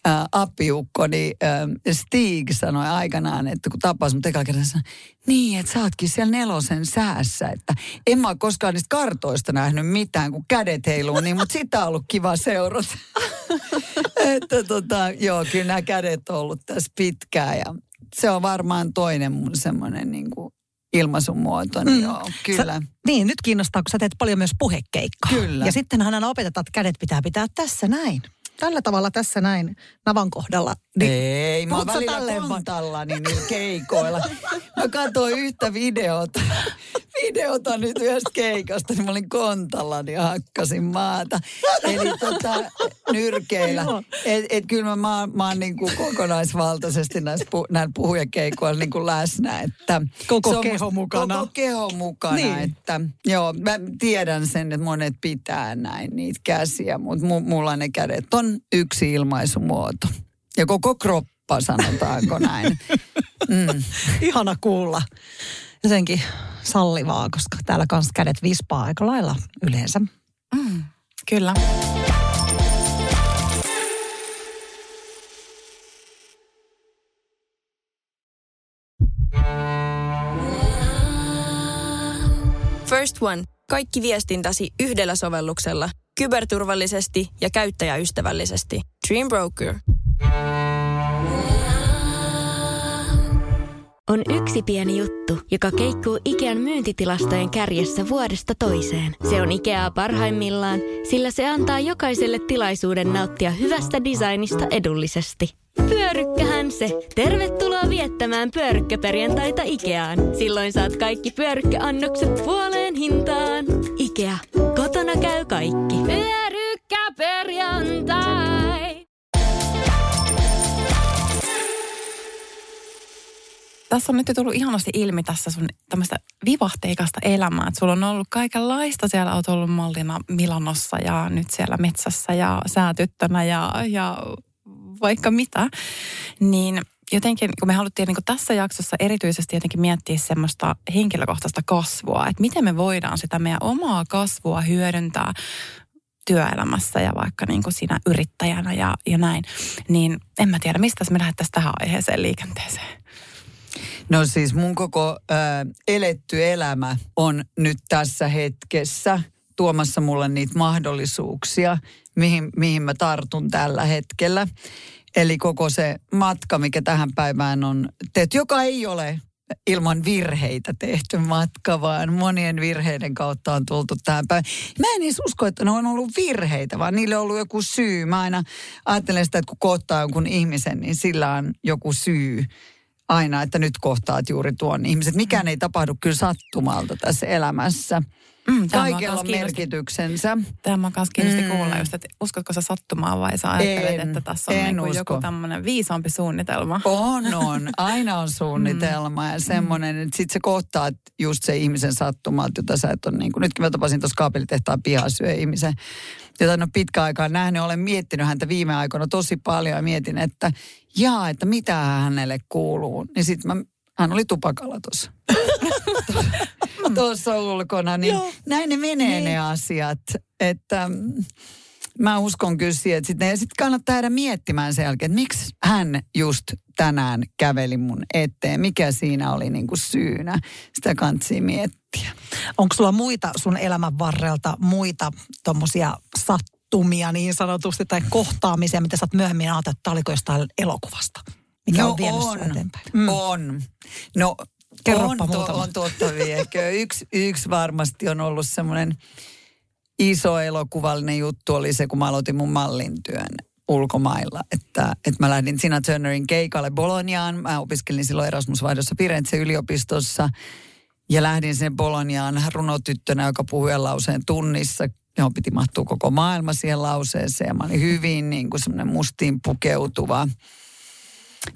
ää, appiukkoni ää, Stig sanoi aikanaan, että kun tapas mut eka kerran, sanoi, niin, että sä ootkin siellä nelosen säässä, että en mä ole koskaan niistä kartoista nähnyt mitään, kun kädet heiluu, niin mutta sitä on ollut kiva seurata. että tota, joo, kyllä nämä kädet on ollut tässä pitkään ja se on varmaan toinen mun semmoinen niin kuin ilmaisun muoto, niin mm. joo, kyllä. Sä, niin, nyt kiinnostaa, kun sä teet paljon myös puhekeikkaa. Kyllä. Ja sitten hän opetetaan, että kädet pitää pitää tässä näin. Tällä tavalla tässä näin navan kohdalla. Niin Ei, mä oon välillä kontalla niin keikoilla. Mä katsoin yhtä videota, videota nyt yhdestä keikasta, niin mä olin kontalla ja hakkasin maata. Eli tota, nyrkeillä. Et, et kyllä mä, mä, mä oon niin kuin kokonaisvaltaisesti näissä, pu, näillä puhujakeikoilla niin kuin läsnä. Että koko on, keho mukana. Koko keho mukana. Niin. Että, joo, mä tiedän sen, että monet pitää näin niitä käsiä, mutta mulla ne kädet on yksi ilmaisumuoto. Ja koko kroppa, sanotaanko näin. Mm. Ihana kuulla. Jotenkin sallivaa, koska täällä kanssa kädet vispaa aika lailla yleensä. Mm, kyllä. First One. Kaikki viestintäsi yhdellä sovelluksella. Kyberturvallisesti ja käyttäjäystävällisesti. Dream Broker. On yksi pieni juttu, joka keikkuu Ikean myyntitilastojen kärjessä vuodesta toiseen. Se on Ikeaa parhaimmillaan, sillä se antaa jokaiselle tilaisuuden nauttia hyvästä designista edullisesti. Pyörykkähän se. Tervetuloa viettämään pyörykkäperjantaita Ikeaan. Silloin saat kaikki pyörykkäannokset puoleen hintaan. Ikea. Kotona käy kaikki. Pyörykkäperjantai. Tässä on nyt tullut ihanasti ilmi tässä sun tämmöistä vivahteikasta elämää. Että sulla on ollut kaikenlaista. Siellä olet ollut mallina Milanossa ja nyt siellä metsässä ja säätyttönä ja, ja vaikka mitä, niin jotenkin, kun me haluttiin niin tässä jaksossa erityisesti jotenkin miettiä semmoista henkilökohtaista kasvua, että miten me voidaan sitä meidän omaa kasvua hyödyntää työelämässä ja vaikka niin kuin siinä yrittäjänä ja, ja näin, niin en mä tiedä, mistä me lähdettäisiin tähän aiheeseen liikenteeseen. No siis mun koko äh, eletty elämä on nyt tässä hetkessä tuomassa mulle niitä mahdollisuuksia, mihin, mihin mä tartun tällä hetkellä. Eli koko se matka, mikä tähän päivään on tehty, joka ei ole ilman virheitä tehty matka, vaan monien virheiden kautta on tultu tähän päivään. Mä en edes usko, että ne on ollut virheitä, vaan niille on ollut joku syy. Mä aina ajattelen sitä, että kun kohtaa jonkun ihmisen, niin sillä on joku syy aina, että nyt kohtaat juuri tuon ihmisen. Mikään ei tapahdu kyllä sattumalta tässä elämässä. Mm, Kaikella on merkityksensä. Tämä on myös kiinnosti mm. kuulla just, että uskotko sä sattumaan vai sä ajattelet, en, että tässä on niin joku tämmöinen viisaampi suunnitelma? On, on. Aina on suunnitelma mm. ja semmoinen, että sit se kohtaat just se ihmisen sattumalta, jota sä et ole niin kuin, nytkin mä tapasin tuossa kaapelitehtaan pihasyö ihmisen, jota en ole pitkä aikaa nähnyt. Olen miettinyt häntä viime aikoina tosi paljon ja mietin, että jaa, että mitä hänelle kuuluu. Niin sitten mä hän oli tupakalla tuossa. tuossa ulkona, niin Joo. näin ne menee niin. ne asiat. Että mm, mä uskon kyllä siihen, että sitten sit kannattaa jäädä miettimään sen jälkeen, että miksi hän just tänään käveli mun eteen. Mikä siinä oli niin kuin syynä. Sitä kantsii miettiä. Onko sulla muita sun elämän varrelta, muita tuommoisia sattumia niin sanotusti tai kohtaamisia, mitä sä oot myöhemmin ajatellut, että oliko jostain elokuvasta? Mikä no on vienyt on, eteenpäin? Mm. On. No Kerropa on, to, on totta viekö. Yksi, yksi varmasti on ollut semmoinen iso elokuvallinen juttu oli se, kun mä aloitin mun mallin työn ulkomailla. Että, että mä lähdin Sina Turnerin keikalle Boloniaan. Mä opiskelin silloin Erasmus-vaihdossa Firenze yliopistossa. Ja lähdin sen Boloniaan runotyttönä, joka puhui lauseen tunnissa, johon piti mahtua koko maailma siihen lauseeseen. Ja mä olin hyvin niin kuin semmoinen mustiin pukeutuva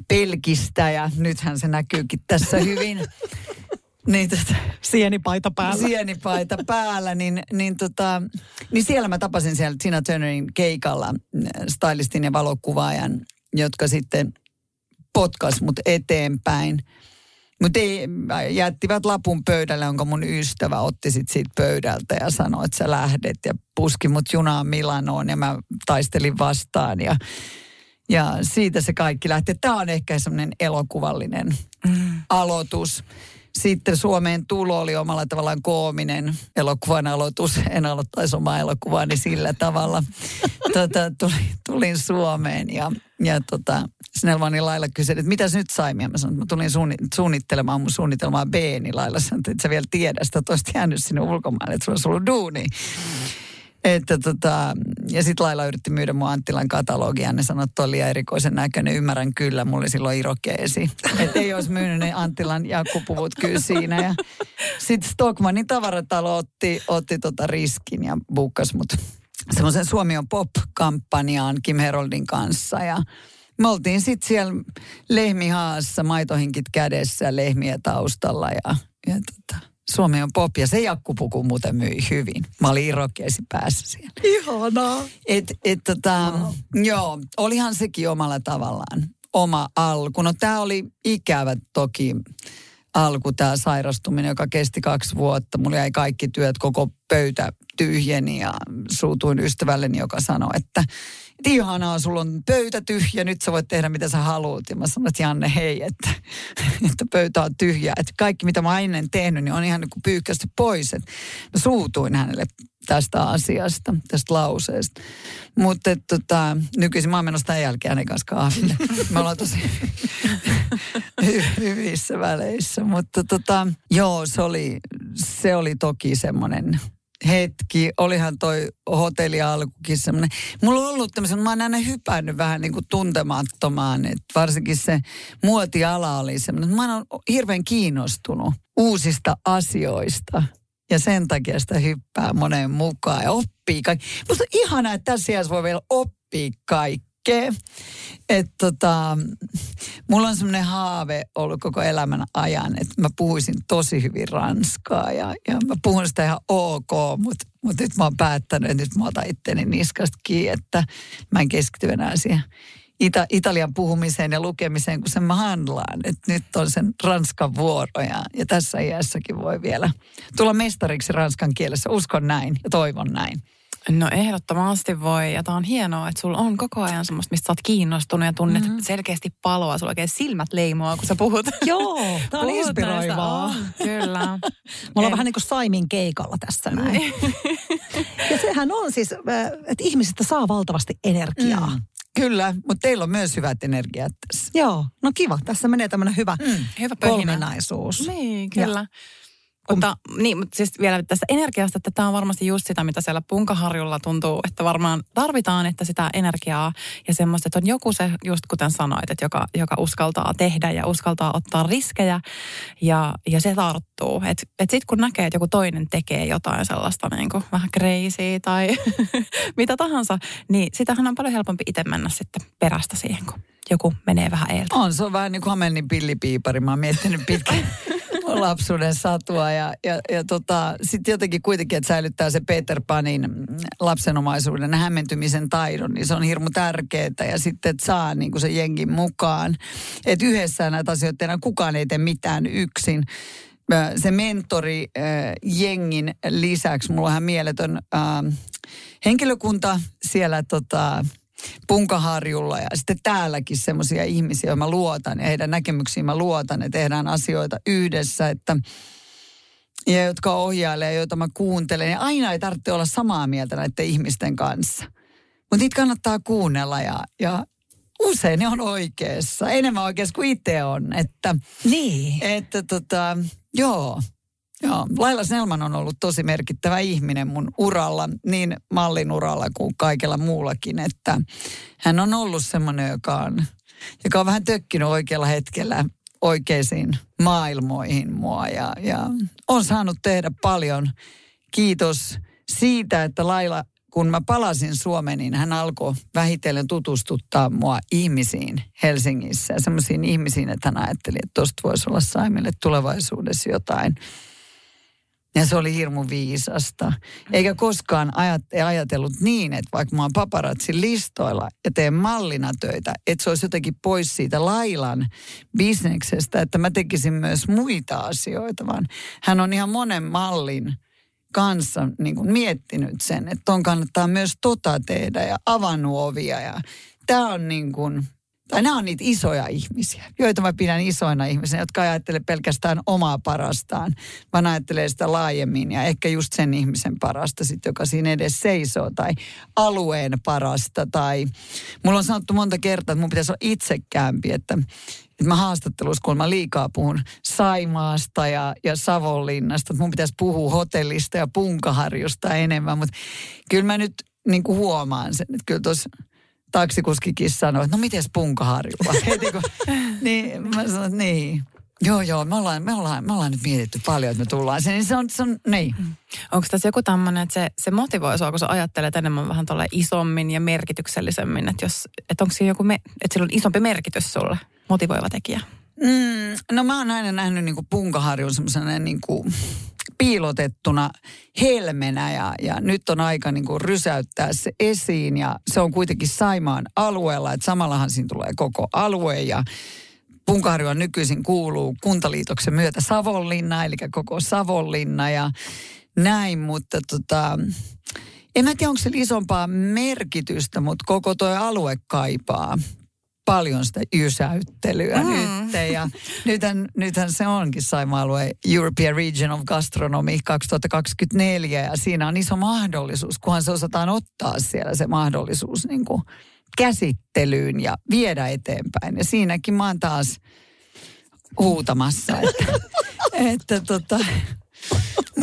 pelkistä ja nythän se näkyykin tässä hyvin. niin, tota, sienipaita päällä. Sienipaita päällä, niin, niin, tota, niin siellä mä tapasin siellä Tina Turnerin keikalla äh, stylistin ja valokuvaajan, jotka sitten potkas mut eteenpäin. Mutta jättivät lapun pöydälle, jonka mun ystävä otti sit siitä pöydältä ja sanoi, että sä lähdet ja puski mut junaan Milanoon ja mä taistelin vastaan ja Ja siitä se kaikki lähti. Tämä on ehkä semmoinen elokuvallinen mm. aloitus. Sitten Suomeen tulo oli omalla tavallaan koominen elokuvan aloitus. En aloittaisi omaa elokuvaani sillä tavalla. tota, tulin, tulin Suomeen ja, ja tota, Snellmanin lailla kyseli, että mitä nyt Saimia? Mä sanoin, että mä tulin suunni, suunnittelemaan mun suunnitelmaa B, niin lailla sanoin, että sä vielä tiedä sitä, että olisit jäänyt sinne ulkomaille, että sulla olisi ollut duuni. Että tota, ja sitten Laila yritti myydä mun Anttilan katalogia. Ne sanoi, että oli erikoisen näköinen. Ymmärrän kyllä, mulla oli silloin irokeesi. Että ei olisi myynyt ne Anttilan jakkupuvut kyllä siinä. Ja sitten Stockmanin tavaratalo otti, otti tota riskin ja buukkas mut semmoisen Suomi on pop-kampanjaan Kim Heroldin kanssa. Ja me oltiin sitten siellä lehmihaassa, maitohinkit kädessä, lehmiä taustalla ja, ja tota, Suomi on pop ja se jakkupuku muuten myi hyvin. Mä olin irokkeesi päässä siellä. Ihanaa. Et, et tota, wow. joo, olihan sekin omalla tavallaan oma alku. No tämä oli ikävä toki alku, tämä sairastuminen, joka kesti kaksi vuotta. Mulla jäi kaikki työt, koko pöytä tyhjeni ja suutuin ystävälleni, joka sanoi, että ihanaa, sulla on pöytä tyhjä, nyt sä voit tehdä mitä sä haluat. Ja mä sanoin, että Janne, hei, että, että pöytä on tyhjä. Että kaikki, mitä mä oon ennen tehnyt, niin on ihan niin kuin pyykkästi pois. Että mä suutuin hänelle tästä asiasta, tästä lauseesta. Mutta tota, nykyisin mä oon menossa tämän jälkeen hänen kanssa kahville. Me ollaan tosi hy- hyvissä väleissä. Mutta tota, joo, se oli, se oli toki semmoinen hetki. Olihan toi hotelli alkukin semmoinen. Mulla on ollut tämmöisen, mä oon aina hypännyt vähän niin kuin tuntemattomaan. Että varsinkin se muotiala oli semmoinen. Mä oon hirveän kiinnostunut uusista asioista. Ja sen takia sitä hyppää moneen mukaan ja oppii kaikki. Musta on ihanaa, että tässä voi vielä oppia kaikki kaikkea. Että tota, mulla on semmoinen haave ollut koko elämän ajan, että mä puhuisin tosi hyvin ranskaa ja, ja mä puhun sitä ihan ok, mutta mut nyt mä oon päättänyt, että nyt mä otan itteni niskasta kiinni, että mä en keskity enää siihen Ita- Italian puhumiseen ja lukemiseen, kun sen mä handlaan. Että nyt on sen ranskan vuoro ja, ja tässä iässäkin voi vielä tulla mestariksi ranskan kielessä. Uskon näin ja toivon näin. No ehdottomasti voi. Ja tämä on hienoa, että sulla on koko ajan semmoista, mistä sä oot kiinnostunut ja tunnet mm-hmm. selkeästi paloa. Sulla oikein silmät leimoa, kun sä puhut. Joo, tämä on inspiroivaa. Kyllä. Mulla on vähän niin kuin Saimin keikalla tässä näin. Niin. ja sehän on siis, äh, että ihmisistä saa valtavasti energiaa. Mm. Kyllä, mutta teillä on myös hyvät energiat tässä. Joo, no kiva. Tässä menee tämmöinen hyvä, mm, hyvä kolminaisuus. Niin, kyllä. Ja. Mutta, niin, mutta siis vielä tästä energiasta, että tämä on varmasti just sitä, mitä siellä punkaharjulla tuntuu, että varmaan tarvitaan, että sitä energiaa ja semmoista, että on joku se, just kuten sanoit, että joka, joka uskaltaa tehdä ja uskaltaa ottaa riskejä ja, ja se tarttuu. Että et sitten kun näkee, että joku toinen tekee jotain sellaista niin kuin vähän crazy tai mitä tahansa, niin sitähän on paljon helpompi itse mennä sitten perästä siihen, kun joku menee vähän eiltä. On, se on vähän niin kuin Hamelin pillipiipari. Mä oon miettinyt pitkään lapsuuden satua. Ja, ja, ja tota, sitten jotenkin kuitenkin, että säilyttää se Peter Panin lapsenomaisuuden hämmentymisen taidon, niin se on hirmu tärkeää ja sitten, että saa niin kuin se jengin mukaan. Että yhdessä näitä asioita tehdään, kukaan ei tee mitään yksin. Se mentori jengin lisäksi, mulla on ihan mieletön äh, henkilökunta siellä tota, Punkaharjulla ja sitten täälläkin semmoisia ihmisiä, joita mä luotan ja heidän näkemyksiin mä luotan ja tehdään asioita yhdessä, että ja jotka ohjailee, joita mä kuuntelen. Ja aina ei tarvitse olla samaa mieltä näiden ihmisten kanssa. Mutta niitä kannattaa kuunnella ja, ja usein ne on oikeassa. Enemmän oikeassa kuin itse on. Että, niin. Että tota, joo. Joo, Laila Snellman on ollut tosi merkittävä ihminen mun uralla, niin mallin uralla kuin kaikella muullakin, että hän on ollut semmoinen, joka on, joka on vähän tökkinyt oikealla hetkellä oikeisiin maailmoihin mua ja, ja on saanut tehdä paljon. Kiitos siitä, että Laila, kun mä palasin Suomeen, niin hän alkoi vähitellen tutustuttaa mua ihmisiin Helsingissä semmoisiin ihmisiin, että hän ajatteli, että tuosta voisi olla Saimille tulevaisuudessa jotain – ja se oli hirmu viisasta. Eikä koskaan ajat, ajatellut niin, että vaikka mä oon paparatsin listoilla ja teen mallina töitä, että se olisi jotenkin pois siitä Lailan bisneksestä, että mä tekisin myös muita asioita, vaan hän on ihan monen mallin kanssa niin kuin miettinyt sen, että on kannattaa myös tota tehdä ja avannut ovia ja tämä on niin kuin, tai nämä on niitä isoja ihmisiä, joita mä pidän isoina ihmisinä, jotka ajattelee pelkästään omaa parastaan, vaan ajattelee sitä laajemmin ja ehkä just sen ihmisen parasta sit, joka siinä edes seisoo tai alueen parasta tai mulla on sanottu monta kertaa, että mun pitäisi olla itsekäämpi, että että mä haastattelussa, kun mä liikaa puhun Saimaasta ja, ja Savonlinnasta, että mun pitäisi puhua hotellista ja Punkaharjusta enemmän, mutta kyllä mä nyt niin kuin huomaan sen, että kyllä tuossa taksikuskikin sanoi, että no mites Punkaharjulla? Heti kun, niin mä sanoin, että niin. Joo, joo, me ollaan, me ollaan, me ollaan nyt mietitty paljon, että me tullaan sen. Niin se on, se on niin. Mm. Onko tässä joku tämmöinen, että se, se motivoi sua, kun sä ajattelet enemmän vähän tuolle isommin ja merkityksellisemmin, että, jos, että onko se joku, me, että sillä on isompi merkitys sulle, motivoiva tekijä? Mm, no mä oon aina nähnyt niin kuin Punkaharjun semmoisena niin kuin piilotettuna helmenä ja, ja nyt on aika niin kuin rysäyttää se esiin ja se on kuitenkin Saimaan alueella, että samallahan siinä tulee koko alue ja Punkaharjua nykyisin kuuluu kuntaliitoksen myötä Savonlinna, eli koko Savonlinna ja näin, mutta tota, en mä tiedä, onko se isompaa merkitystä, mutta koko tuo alue kaipaa paljon sitä ysäyttelyä mm. nyt. Ja nythän, nythän se onkin Saima-alue European Region of Gastronomy 2024 ja siinä on iso mahdollisuus, kunhan se osataan ottaa siellä se mahdollisuus niin kuin käsittelyyn ja viedä eteenpäin. Ja siinäkin mä oon taas huutamassa, että, että tota,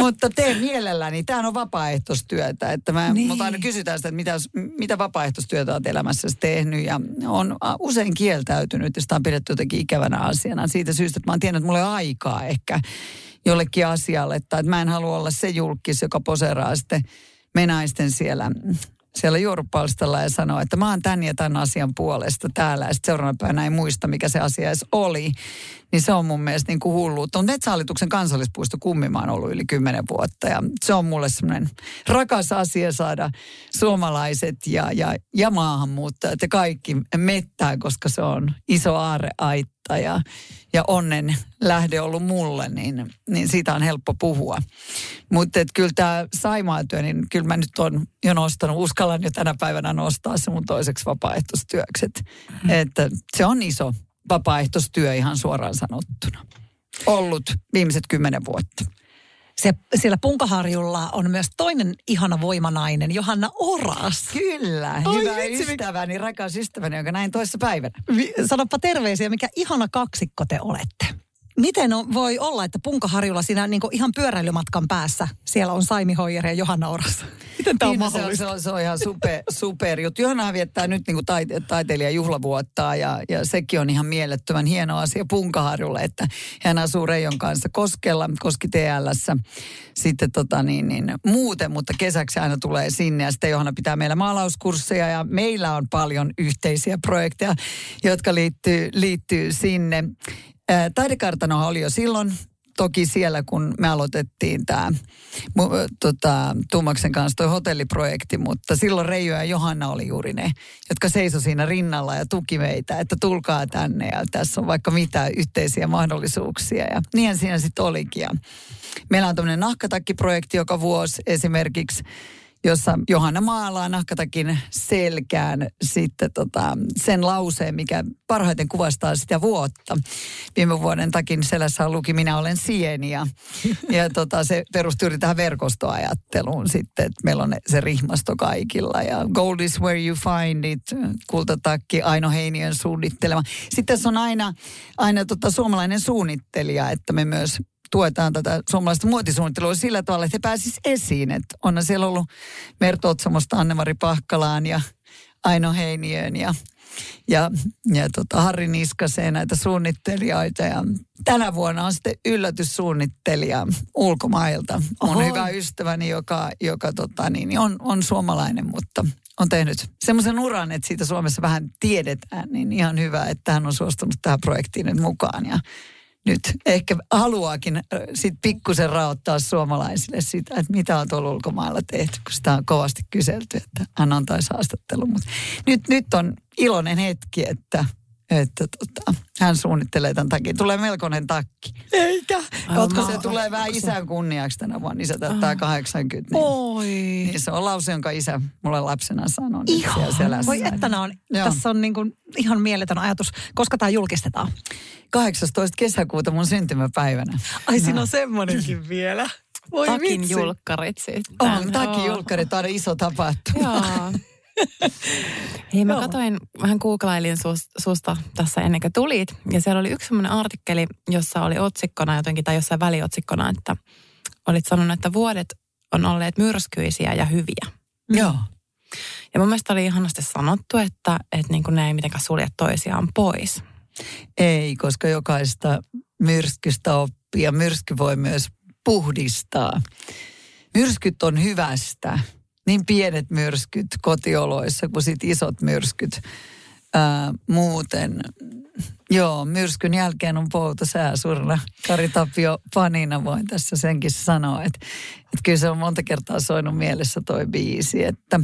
mutta teen mielelläni. Tämä on vapaaehtoistyötä. Että mä, niin. Mutta aina kysytään sitä, että mitä, mitä vapaaehtoistyötä olet elämässäsi tehnyt. Ja on usein kieltäytynyt ja sitä on pidetty jotenkin ikävänä asiana. Siitä syystä, että mä oon tiennyt, että mulla ei aikaa ehkä jollekin asialle. Tai että mä en halua olla se julkis, joka poseraa sitten menaisten siellä siellä juorupalstalla ja sanoo, että mä oon tän ja tämän asian puolesta täällä. Ja sitten seuraavana päivänä ei muista, mikä se asia edes oli. Niin se on mun mielestä niin kuin hulluutta. On Metsähallituksen kansallispuisto Kummimaan ollut yli kymmenen vuotta. Ja se on mulle semmoinen rakas asia saada suomalaiset ja, ja, ja maahanmuuttajat ja kaikki mettää, koska se on iso aareaitta ja, ja onnen lähde ollut mulle, niin, niin siitä on helppo puhua. Mutta kyllä tämä Saimaa-työ, niin kyllä mä nyt on jo nostanut, uskallan jo tänä päivänä nostaa se mun toiseksi vapaaehtoistyöksi. Mm. Että se on iso vapaaehtoistyö ihan suoraan sanottuna. Ollut viimeiset kymmenen vuotta. Se, siellä Punkaharjulla on myös toinen ihana voimanainen, Johanna Oras. Kyllä, Oi, hyvä vitsi, ystäväni, rakas ystäväni, jonka näin toissa päivänä. Sanoppa terveisiä, mikä ihana kaksikko te olette. Miten on, voi olla, että Punkaharjulla siinä niin ihan pyöräilymatkan päässä siellä on Saimi Hoijer ja Johanna Oras? Miten tämä on niin, mahdollista? Se on, se on, se on ihan super, super juttu. Johanna viettää nyt niin taite, taiteilijajuhlavuottaa ja, ja sekin on ihan mielettömän hieno asia Punkaharjulle, että hän asuu Reijon kanssa Koskella, Koski TLssä sitten tota niin, niin, muuten, mutta kesäksi aina tulee sinne ja sitten Johanna pitää meillä maalauskursseja ja meillä on paljon yhteisiä projekteja, jotka liittyy, liittyy sinne. Taidekartano oli jo silloin toki siellä, kun me aloitettiin tämä tota, Tuumaksen kanssa tuo hotelliprojekti, mutta silloin Reijo ja Johanna oli juuri ne, jotka seisoi siinä rinnalla ja tuki meitä, että tulkaa tänne ja tässä on vaikka mitä yhteisiä mahdollisuuksia. Ja niin siinä sitten olikin. Ja meillä on tämmöinen nahkatakkiprojekti joka vuosi esimerkiksi jossa Johanna maalaa nahkatakin selkään sitten tota, sen lauseen, mikä parhaiten kuvastaa sitä vuotta. Viime vuoden takin selässä luki Minä olen sieni ja, ja tota, se perustui juuri tähän verkostoajatteluun sitten, että meillä on se rihmasto kaikilla ja Gold is where you find it, kultatakki Aino Heinien suunnittelema. Sitten tässä on aina, aina tota suomalainen suunnittelija, että me myös tuetaan tätä suomalaista muotisuunnittelua sillä tavalla, että he pääsis esiin. Että onhan siellä ollut Merto Otsamosta Annemari Pahkalaan ja Aino Heiniön ja, ja, ja tota Harri Niskaseen näitä suunnittelijoita. Ja tänä vuonna on sitten yllätyssuunnittelija ulkomailta. Mun Oho. hyvä ystäväni, joka, joka tota, niin, on, on suomalainen, mutta on tehnyt semmoisen uran, että siitä Suomessa vähän tiedetään, niin ihan hyvä, että hän on suostunut tähän projektiin nyt mukaan. Ja nyt ehkä haluaakin sit pikkusen raottaa suomalaisille sitä, että mitä on tuolla ulkomailla tehty, kun sitä on kovasti kyselty, että hän antaisi haastattelun. Mutta nyt, nyt on iloinen hetki, että, että tota, hän suunnittelee tämän takia. Tulee melkoinen takki. Eikä. Koska se tulee vähän isän kunniaksi tänä vuonna. Isä täyttää 80. Niin, Oi. niin se on lause, jonka isä mulle lapsena sanoi. Niin siellä selässä. Voi että on, Joo. tässä on niin kuin ihan mieletön ajatus. Koska tämä julkistetaan? 18. kesäkuuta mun syntymäpäivänä. Ai siinä on semmoinenkin vielä. Voi Takin vitsi. julkkarit sitten. On, takin julkkari, tämä on iso tapahtuma. Joo. Hei, mä katsoin, vähän googlailin sus, susta tässä ennen kuin tulit. Ja siellä oli yksi semmoinen artikkeli, jossa oli otsikkona jotenkin, tai jossain väliotsikkona, että olit sanonut, että vuodet on olleet myrskyisiä ja hyviä. Joo. Ja mun mielestä oli ihanasti sanottu, että, että niin kuin ne ei mitenkään sulje toisiaan pois. Ei, koska jokaista myrskystä oppii ja myrsky voi myös puhdistaa. Myrskyt on hyvästä. Niin pienet myrskyt kotioloissa kuin sit isot myrskyt ää, muuten. Joo, myrskyn jälkeen on pouta sääsurna. Kari Tapio fanina voin tässä senkin sanoa, että, että kyllä se on monta kertaa soinut mielessä toi biisi, että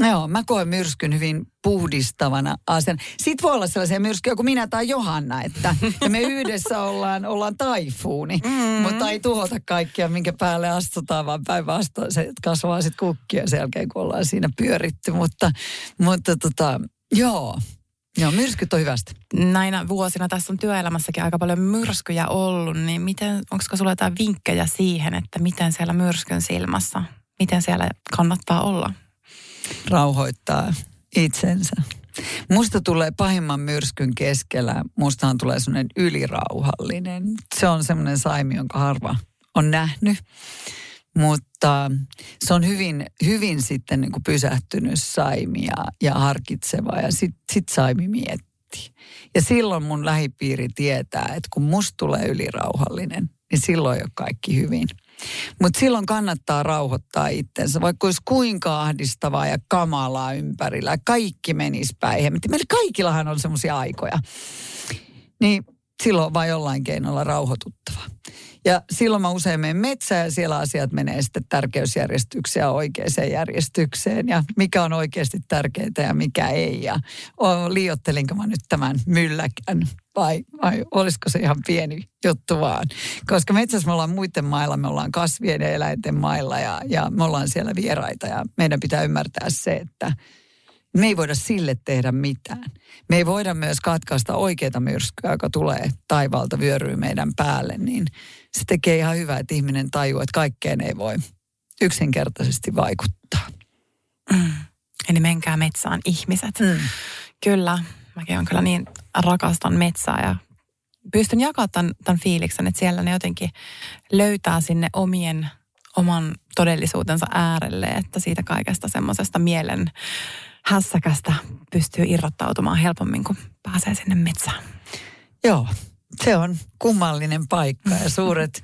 Joo, mä koen myrskyn hyvin puhdistavana asiana. Sitten voi olla sellaisia myrskyjä kuin minä tai Johanna, että ja me yhdessä ollaan, ollaan taifuuni, mm. mutta ei tuhota kaikkia, minkä päälle astutaan, vaan päinvastoin se kasvaa sitten kukkia sen jälkeen, kun ollaan siinä pyöritty. Mutta, mutta tota, joo, joo, myrskyt on hyvästä. Näinä vuosina tässä on työelämässäkin aika paljon myrskyjä ollut, niin miten, onko sulla jotain vinkkejä siihen, että miten siellä myrskyn silmässä, miten siellä kannattaa olla? Rauhoittaa itsensä. Musta tulee pahimman myrskyn keskellä, mustahan tulee semmoinen ylirauhallinen. Se on semmoinen saimi, jonka harva on nähnyt. Mutta se on hyvin, hyvin sitten niin kuin pysähtynyt saimi ja, ja harkitseva ja sitten sit saimi mietti. Ja silloin mun lähipiiri tietää, että kun musta tulee ylirauhallinen, niin silloin ei ole kaikki hyvin. Mutta silloin kannattaa rauhoittaa itsensä, vaikka olisi kuinka ahdistavaa ja kamalaa ympärillä. Kaikki menisi päin. Meillä kaikillahan on semmoisia aikoja. Niin silloin vain jollain keinolla rauhoituttava. Ja silloin mä usein menen metsään ja siellä asiat menee sitten tärkeysjärjestykseen ja oikeaan järjestykseen. Ja mikä on oikeasti tärkeää ja mikä ei. Ja liiottelinko mä nyt tämän mylläkän vai, vai olisiko se ihan pieni juttu vaan. Koska metsässä me ollaan muiden mailla, me ollaan kasvien ja eläinten mailla ja, ja me ollaan siellä vieraita. Ja meidän pitää ymmärtää se, että me ei voida sille tehdä mitään. Me ei voida myös katkaista oikeita myrskyä, joka tulee taivaalta vyöryy meidän päälle, niin se tekee ihan hyvää, että ihminen tajuu, että kaikkeen ei voi yksinkertaisesti vaikuttaa. Mm. Eli menkää metsään ihmiset. Mm. Kyllä, mäkin on kyllä niin rakastan metsää ja pystyn jakamaan tämän, tämän fiiliksen, että siellä ne jotenkin löytää sinne omien, oman todellisuutensa äärelle, että siitä kaikesta semmoisesta mielen hässäkästä pystyy irrottautumaan helpommin, kun pääsee sinne metsään. Joo, se on kummallinen paikka ja suuret...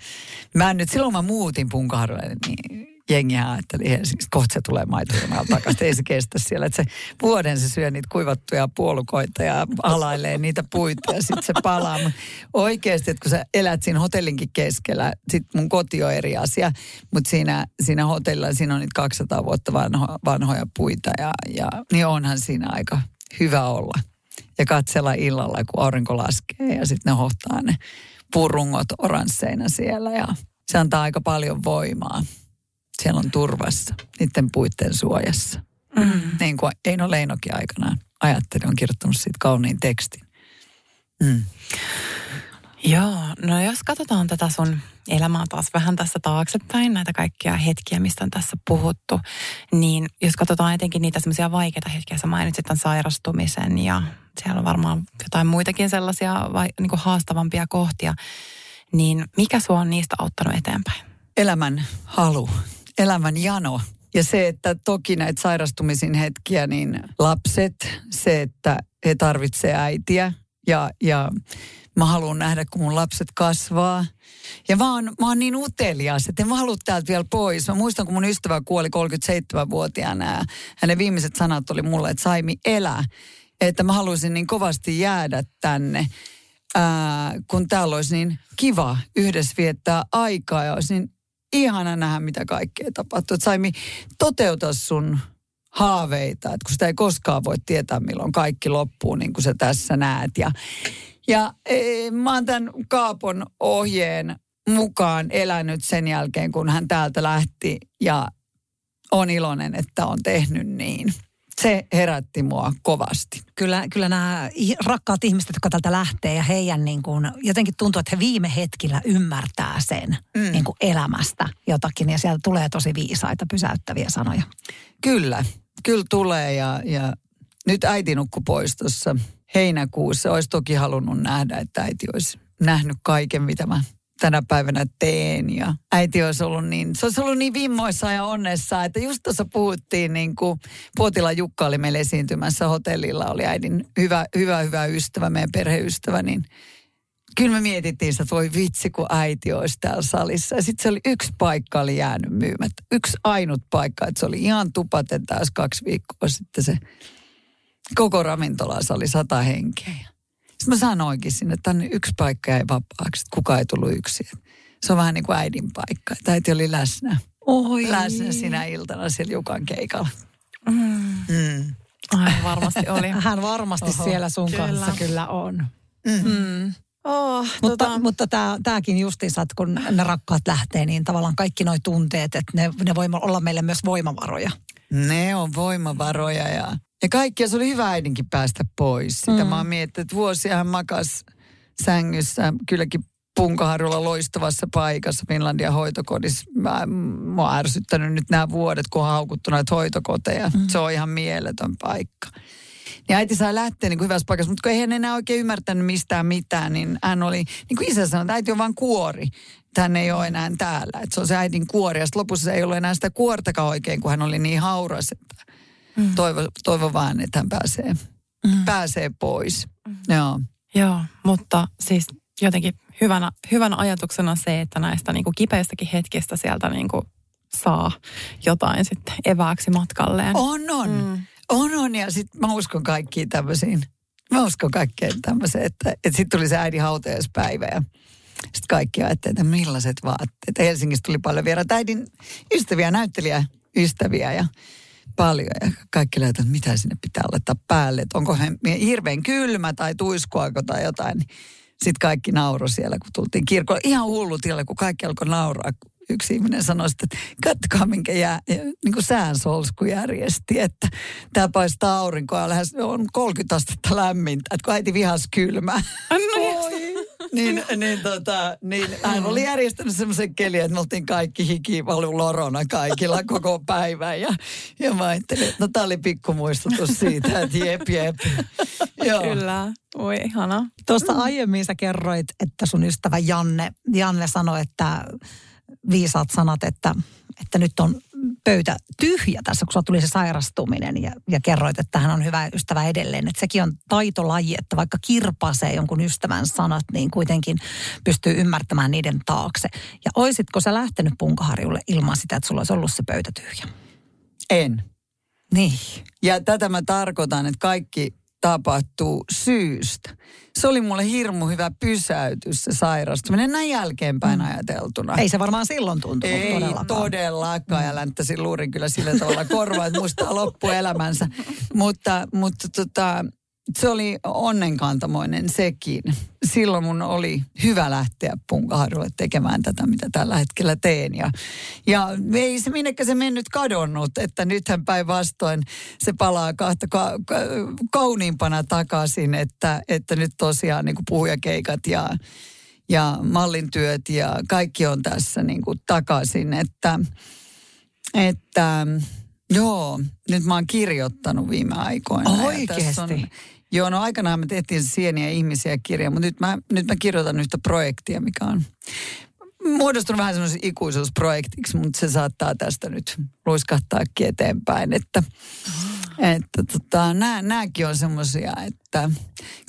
Mä nyt, silloin mä muutin Punkaharjoille, niin jengi ajatteli Helsingistä, kohta se tulee maitojonaalla takaisin, ei se kestä siellä. Että se vuoden se syö niitä kuivattuja puolukoita ja alailee niitä puita ja sitten se palaa. Mut Oikeasti, että kun sä elät siinä hotellinkin keskellä, sit mun koti on eri asia, mutta siinä, siinä hotellilla siinä on niitä 200 vuotta vanho, vanhoja puita ja, ja niin onhan siinä aika hyvä olla. Ja katsella illalla, kun aurinko laskee ja sitten ne hohtaa ne purungot oransseina siellä ja se antaa aika paljon voimaa siellä on turvassa, niiden puitten suojassa. Mm. Niin kuin Eino Leinokin aikanaan ajatteli, on kirjoittanut siitä kauniin tekstin. Mm. Joo, no jos katsotaan tätä sun elämää taas vähän tässä taaksepäin, näitä kaikkia hetkiä, mistä on tässä puhuttu, niin jos katsotaan etenkin niitä semmoisia vaikeita hetkiä, sä mainitsit tämän sairastumisen ja siellä on varmaan jotain muitakin sellaisia vai, niin kuin haastavampia kohtia, niin mikä sua on niistä auttanut eteenpäin? Elämän halu, elämän jano. Ja se, että toki näitä sairastumisen hetkiä, niin lapset, se, että he tarvitsevat äitiä ja, ja mä haluan nähdä, kun mun lapset kasvaa. Ja mä oon, mä oon niin utelias, että en mä halua täältä vielä pois. Mä muistan, kun mun ystävä kuoli 37-vuotiaana ja hänen viimeiset sanat oli mulle, että Saimi, elä. Että mä haluaisin niin kovasti jäädä tänne, ää, kun täällä olisi niin kiva yhdessä viettää aikaa ja olisi niin ihana nähdä, mitä kaikkea tapahtuu. Että Saimi, toteuta sun haaveita, että kun sitä ei koskaan voi tietää, milloin kaikki loppuu, niin kuin sä tässä näet. Ja, ja e, mä oon tämän Kaapon ohjeen mukaan elänyt sen jälkeen, kun hän täältä lähti ja on iloinen, että on tehnyt niin. Se herätti mua kovasti. Kyllä, kyllä nämä rakkaat ihmiset, jotka täältä lähtee ja heidän niin kuin, jotenkin tuntuu, että he viime hetkillä ymmärtää sen mm. niin kuin elämästä jotakin ja sieltä tulee tosi viisaita pysäyttäviä sanoja. Kyllä, kyllä tulee ja, ja nyt äiti nukku pois tuossa heinäkuussa. Olisi toki halunnut nähdä, että äiti olisi nähnyt kaiken, mitä mä tänä päivänä teen. Ja äiti olisi ollut niin, se olisi ollut niin vimmoissa ja onnessa, että just tuossa puhuttiin niin kuin Puotila Jukka oli meillä esiintymässä hotellilla, oli äidin hyvä, hyvä, hyvä ystävä, meidän perheystävä, niin kyllä me mietittiin että voi vitsi, kun äiti olisi täällä salissa. Ja sitten se oli yksi paikka oli jäänyt myymättä. Yksi ainut paikka, että se oli ihan tupaten taas kaksi viikkoa sitten se koko ravintolassa oli sata henkeä. Sitten mä sanoinkin sinne, että tänne yksi paikka jäi vapaaksi, että kukaan ei tullut yksin. Se on vähän niin kuin äidin paikka, että äiti oli läsnä. Oi. Läsnä sinä iltana siellä Jukan keikalla. Mm. Mm. Ai, varmasti oli. Hän varmasti Oho. siellä sun kyllä. kanssa kyllä on. Mm. Mm. Oh, mutta tota... mutta tämäkin justiinsa, että kun ne rakkaat lähtee, niin tavallaan kaikki nuo tunteet, että ne, ne voi olla meille myös voimavaroja. Ne on voimavaroja ja ja kaikkia se oli hyvä äidinkin päästä pois. Sitä mm. mä oon miettinyt, että vuosia hän makas sängyssä kylläkin Punkaharjulla loistavassa paikassa Finlandia hoitokodissa. Mä, mä oon ärsyttänyt nyt nämä vuodet, kun on haukuttu näitä hoitokoteja. Mm. Se on ihan mieletön paikka. Niin äiti sai lähteä niin kuin hyvässä paikassa, mutta kun ei hän enää oikein ymmärtänyt mistään mitään, niin hän oli, niin kuin isä sanoi, että äiti on vain kuori. Hän ei ole enää täällä. Että se on se äidin kuori. Ja lopussa ei ollut enää sitä kuortakaan oikein, kun hän oli niin hauras, että Mm. Toivo, toivo vaan, että hän pääsee, mm. pääsee pois. Mm. Joo. Joo, mutta siis jotenkin hyvänä, hyvänä ajatuksena se, että näistä niin kuin kipeistäkin hetkistä sieltä niin kuin saa jotain sitten evääksi matkalleen. On, on. Mm. On, on. Ja sitten mä uskon kaikkiin tämmöisiin. Mä uskon kaikkeen tämmöiseen, että, että sitten tuli se äidin hautajaispäivä ja sitten kaikki ajattelivat, että millaiset vaatteet. Helsingissä tuli paljon vieraita äidin ystäviä, näyttelijä ystäviä ja paljon ja kaikki löytää, että mitä sinne pitää laittaa päälle. Että onko hirveän kylmä tai tuiskuako tai jotain. Sitten kaikki nauro siellä, kun tultiin kirkolle. Ihan hullu tilanne, kun kaikki alkoi nauraa. Yksi ihminen sanoi että katsokaa minkä jää, niin kuin säänsolsku järjesti, että tämä paistaa aurinkoa lähes on 30 astetta lämmintä, että kun äiti vihas kylmä. No, niin, niin, tota, niin hän oli järjestänyt semmoisen kelin, että me oltiin kaikki hiki valu lorona kaikilla koko päivän. Ja, ja mä ajattelin, että no tää oli pikkumuistutus siitä, että jep, jep. Joo. Kyllä. Oi, ihana. Tuosta aiemmin sä kerroit, että sun ystävä Janne, Janne sanoi, että viisaat sanat, että, että nyt on pöytä tyhjä tässä, kun sulla tuli se sairastuminen ja, ja kerroit, että hän on hyvä ystävä edelleen. Että sekin on taitolaji, että vaikka kirpasee jonkun ystävän sanat, niin kuitenkin pystyy ymmärtämään niiden taakse. Ja oisitko sä lähtenyt punkaharjulle ilman sitä, että sulla olisi ollut se pöytä tyhjä? En. Niin. Ja tätä mä tarkoitan, että kaikki tapahtuu syystä. Se oli mulle hirmu hyvä pysäytys se sairastuminen näin jälkeenpäin mm. ajateltuna. Ei se varmaan silloin tuntunut Ei todellakaan. todellakaan. Mm. Ja länttäsin luurin kyllä sillä tavalla korvaa, että muistaa loppuelämänsä. mutta, mutta tota, se oli onnenkantamoinen sekin. Silloin mun oli hyvä lähteä punkaharjulle tekemään tätä, mitä tällä hetkellä teen. Ja, ja ei se minnekä se mennyt kadonnut, että nythän päinvastoin se palaa kahta ka, ka, kauniimpana takaisin, että, että nyt tosiaan niin kuin puhujakeikat ja, ja mallintyöt ja kaikki on tässä niin kuin takaisin, että, että Joo, nyt mä oon kirjoittanut viime aikoina. Oikeasti? Joo, no aikanaan me tehtiin sieniä ihmisiä kirja, mutta nyt mä, nyt mä kirjoitan yhtä projektia, mikä on muodostunut vähän semmoisen ikuisuusprojektiksi, mutta se saattaa tästä nyt luiskahtaakin eteenpäin, että että tota, nää, nääkin on semmoisia, että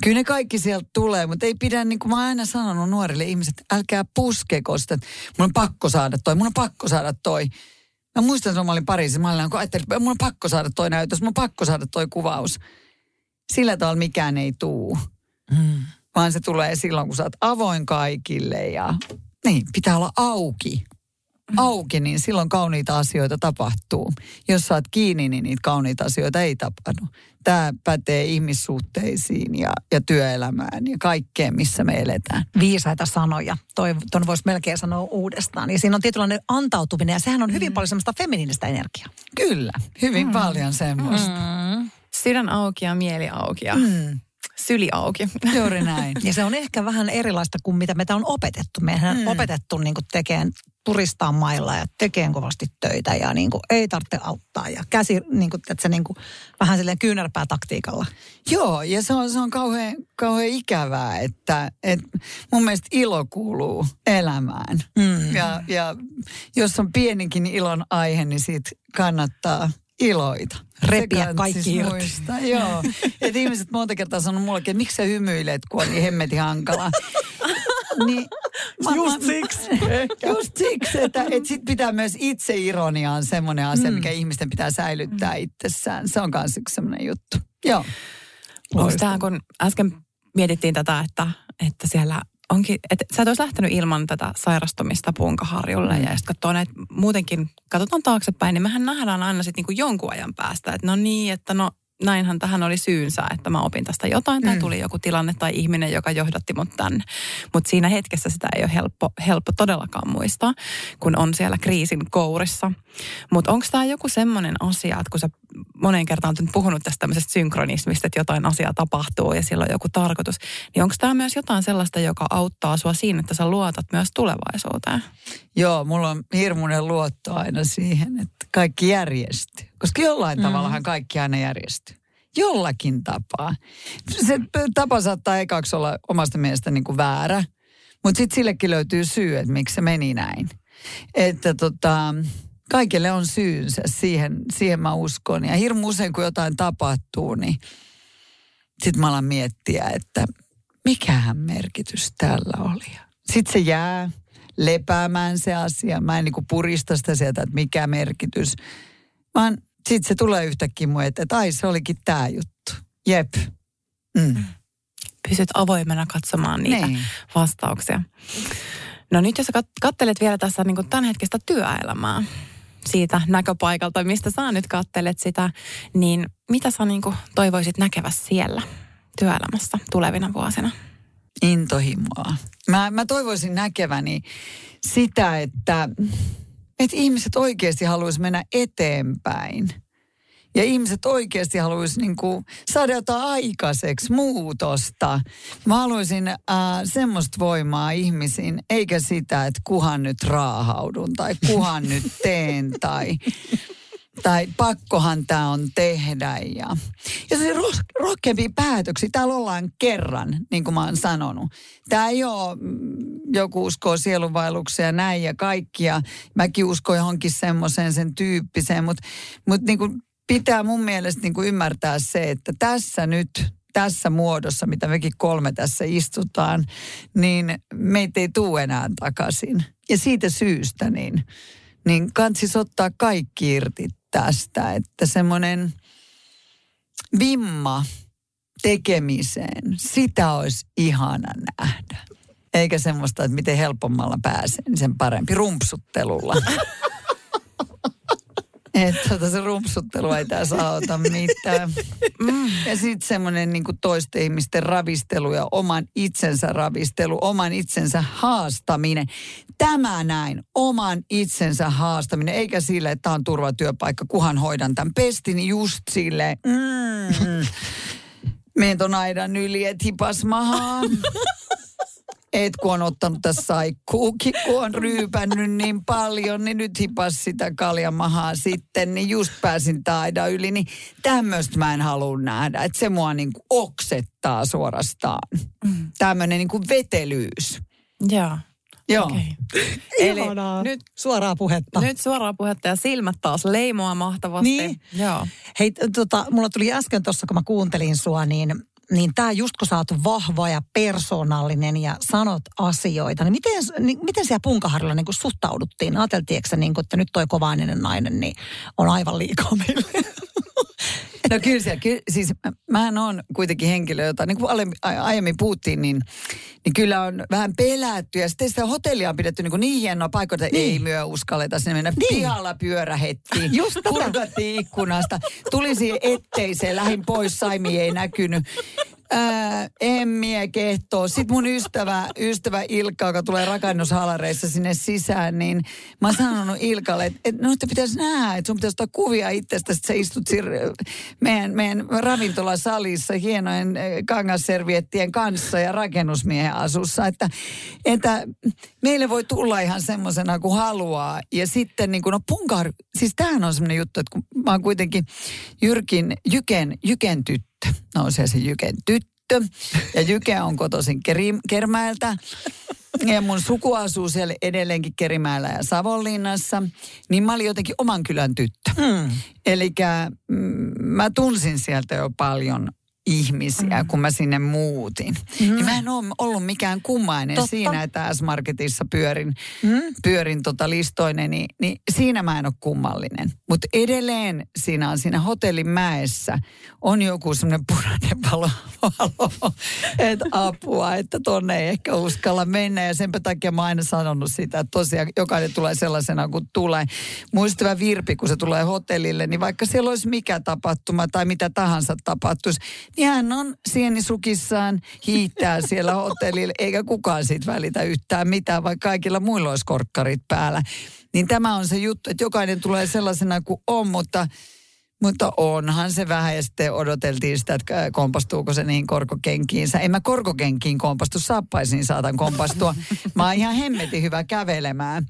kyllä ne kaikki sieltä tulee, mutta ei pidä, niin kuin mä oon aina sanonut nuorille ihmisille, älkää puskeko sitä, että mun on pakko saada toi, mun on pakko saada toi. Mä muistan, että mä olin Pariisissa, mä olin, kun ajattelin, että mun on pakko saada toi näytös, mun on pakko saada toi kuvaus sillä tavalla mikään ei tuu. Mm. Vaan se tulee silloin, kun sä oot avoin kaikille ja niin, pitää olla auki. Auki, niin silloin kauniita asioita tapahtuu. Jos sä oot kiinni, niin niitä kauniita asioita ei tapahdu. Tämä pätee ihmissuhteisiin ja, ja työelämään ja kaikkeen, missä me eletään. Viisaita sanoja. Toi, ton voisi melkein sanoa uudestaan. Ja siinä on tietynlainen antautuminen ja sehän on hyvin paljon semmoista feminiinistä energiaa. Kyllä, hyvin mm. paljon semmoista. Mm. Sydän auki ja mieli auki ja Mm. Syli auki. Juuri näin. Ja se on ehkä vähän erilaista kuin mitä meitä on opetettu. On Mm. opetettu niin tekemään turistaa mailla ja tekemään kovasti töitä ja niin kuin, ei tarvitse auttaa. Ja käsi niin kuin, että se niin kuin, vähän silleen kyynärpää taktiikalla. Joo, ja se on, se on kauhean, kauhean ikävää, että, että mun mielestä ilo kuuluu elämään. Mm. Ja, ja jos on pienikin ilon aihe, niin siitä kannattaa iloita. Repiä kaikki siis muistaa. Joo. Et ihmiset monta kertaa sanoo mullekin, että miksi sä hymyilet, kun on niin hemmetin hankala. niin, Just siksi. Just siksi, että, että sit pitää myös itse ironiaan semmoinen asia, mikä ihmisten pitää säilyttää itsessään. Se on myös yksi semmoinen juttu. Joo. Tämä, kun äsken mietittiin tätä, että, että siellä onkin, että sä et olisi lähtenyt ilman tätä sairastumista punkaharjulle mm. ja sitten katsoo näitä muutenkin, katsotaan taaksepäin, niin mehän nähdään aina sitten niinku jonkun ajan päästä, että no niin, että no näinhän tähän oli syynsä, että mä opin tästä jotain tai Mm. tuli joku tilanne tai ihminen, joka johdatti mut tänne. Mutta siinä hetkessä sitä ei ole helppo, helppo todellakaan muistaa, kun on siellä kriisin kourissa. Mutta onko tämä joku semmoinen asia, että kun sä moneen kertaan nyt puhunut tästä tämmöisestä synkronismista, että jotain asiaa tapahtuu ja sillä on joku tarkoitus, niin onko tämä myös jotain sellaista, joka auttaa sua siinä, että sä luotat myös tulevaisuuteen? Joo, mulla on hirmuinen luotto aina siihen, että kaikki järjestyy. Koska jollain mm. tavallahan kaikki aina järjestyy. Jollakin tapaa. Se tapa saattaa ekaksi olla omasta mielestä niin kuin väärä, mutta sitten sillekin löytyy syy, että miksi se meni näin. Että tota, kaikille on syynsä, siihen, siihen mä uskon. Ja hirmu usein, kun jotain tapahtuu, niin sitten mä alan miettiä, että mikähän merkitys tällä oli. Sitten se jää lepäämään se asia. Mä en niinku purista sitä sieltä, että mikä merkitys. Vaan sitten se tulee yhtäkkiä mun eteen, että ai se olikin tämä juttu. Jep. Mm. Pysyt avoimena katsomaan niitä Niin. vastauksia. No nyt jos kattelet vielä tässä niin kuin tämänhetkistä työelämää siitä näköpaikalta, mistä sä nyt kattelet sitä, niin mitä sä niin kuin toivoisit näkevässä siellä työelämässä tulevina vuosina? Intohimoa. Mä, mä toivoisin näkeväni sitä, että, että ihmiset oikeasti haluaisi mennä eteenpäin. Ja ihmiset oikeasti haluaisi niin kuin saada jotain aikaiseksi, muutosta. Mä haluaisin äh, semmoista voimaa ihmisiin, eikä sitä, että kuhan nyt raahaudun tai kuhan nyt teen tai, tai pakkohan tämä on tehdä. Ja, ja se ro- rohkeampia päätöksiä. Täällä ollaan kerran, niin kuin mä oon sanonut. Tämä ei ole, mm, joku uskoo sielunvaelluksia ja näin ja kaikkia. Mäkin uskon johonkin semmoiseen sen tyyppiseen, mutta mut niin kuin pitää mun mielestä niin kuin ymmärtää se, että tässä nyt tässä muodossa, mitä mekin kolme tässä istutaan, niin meitä ei tule enää takaisin. Ja siitä syystä niin, niin kansis ottaa kaikki irti tästä, että semmoinen vimma tekemiseen, sitä olisi ihana nähdä. Eikä semmoista, että miten helpommalla pääsen, niin sen parempi rumpsuttelulla. Että tota se rumpsuttelu ei tässä auta mitään. Mm. Ja sitten semmoinen niin toisten ihmisten ravistelu ja oman itsensä ravistelu, oman itsensä haastaminen. Tämä näin, oman itsensä haastaminen, eikä sille, että tämä on turvatyöpaikka, kuhan hoidan tämän pestin just silleen. Mm. Menen ton aidan yli, et hipas mahaa. Et kun on ottanut tässä saikkuukin, kun on ryypännyt niin paljon, niin nyt hipas sitä kaljamahaa sitten, niin just pääsin taidan yli. Niin tämmöistä mä en halua nähdä, että se mua niinku oksettaa suorastaan. Mm. Tämmöinen niinku vetelyys. Joo. Joo. Okay. Eli nyt suoraa puhetta. nyt suoraa puhetta ja silmät taas leimoa mahtavasti. Niin. Joo. Hei, tota, mulla tuli äsken tuossa, kun mä kuuntelin sua, niin, niin tämä just kun sä oot vahva ja persoonallinen ja sanot asioita, niin miten, niin miten siellä punkaharilla niin suhtauduttiin? Ajateltiinko sä, niin että nyt toi kovainen nainen niin on aivan liikaa meille? No kyllä siellä, ky, siis mähän on kuitenkin henkilö, jota niin kuin aiemmin puhuttiin, niin, niin kyllä on vähän pelätty. Ja sitten sitä hotellia on pidetty niin, kuin niin hienoa paikkaa, että niin. ei myö uskalleta sinne mennä. Niin. Pihalla pyörähettiin, Just purkattiin ikkunasta, tuli siihen etteiseen, lähin pois, Saimi ei näkynyt ää, emmiä kehtoo. Sitten mun ystävä, ystävä Ilkka, joka tulee rakennushalareissa sinne sisään, niin mä oon sanonut Ilkalle, että, että no, että pitäisi nähdä, että sun pitäisi ottaa kuvia itsestä, että sä istut sir- meidän, meidän ravintolasalissa hienojen kangasserviettien kanssa ja rakennusmiehen asussa, että, että meille voi tulla ihan semmoisena kuin haluaa. Ja sitten niin kuin, no punkar, siis tämähän on semmoinen juttu, että kun mä oon kuitenkin Jyrkin, Jyken, Jyken tyttö, nousee se Jyken tyttö. Ja Jyke on kotoisin Keri, Kermäeltä. Ja mun suku asuu siellä edelleenkin Kerimäellä ja Savonlinnassa. Niin mä olin jotenkin oman kylän tyttö. Mm. Eli mm, mä tunsin sieltä jo paljon ihmisiä, mm. kun mä sinne muutin. Mm. Niin mä en ole ollut mikään kummainen Totta. siinä, että S-Marketissa pyörin, mm. pyörin tota listoinen, niin, niin siinä mä en ole kummallinen. Mutta edelleen siinä on siinä hotellin mäessä on joku semmoinen punainen palo, että apua, että tonne ei ehkä uskalla mennä. Ja senpä takia mä oon aina sanonut sitä, että tosiaan jokainen tulee sellaisena kuin tulee. Muistava Virpi, kun se tulee hotellille, niin vaikka siellä olisi mikä tapahtuma tai mitä tahansa tapahtuisi, niin hän on sienisukissaan, hiittää siellä hotellilla, eikä kukaan siitä välitä yhtään mitään, vaikka kaikilla muilla olisi korkkarit päällä. Niin tämä on se juttu, että jokainen tulee sellaisena kuin on, mutta mutta onhan se vähän ja sitten odoteltiin sitä, että kompastuuko se niin korkokenkiinsä. En mä korkokenkiin kompastu, saappaisiin saatan kompastua. Mä oon ihan hemmetin hyvä kävelemään.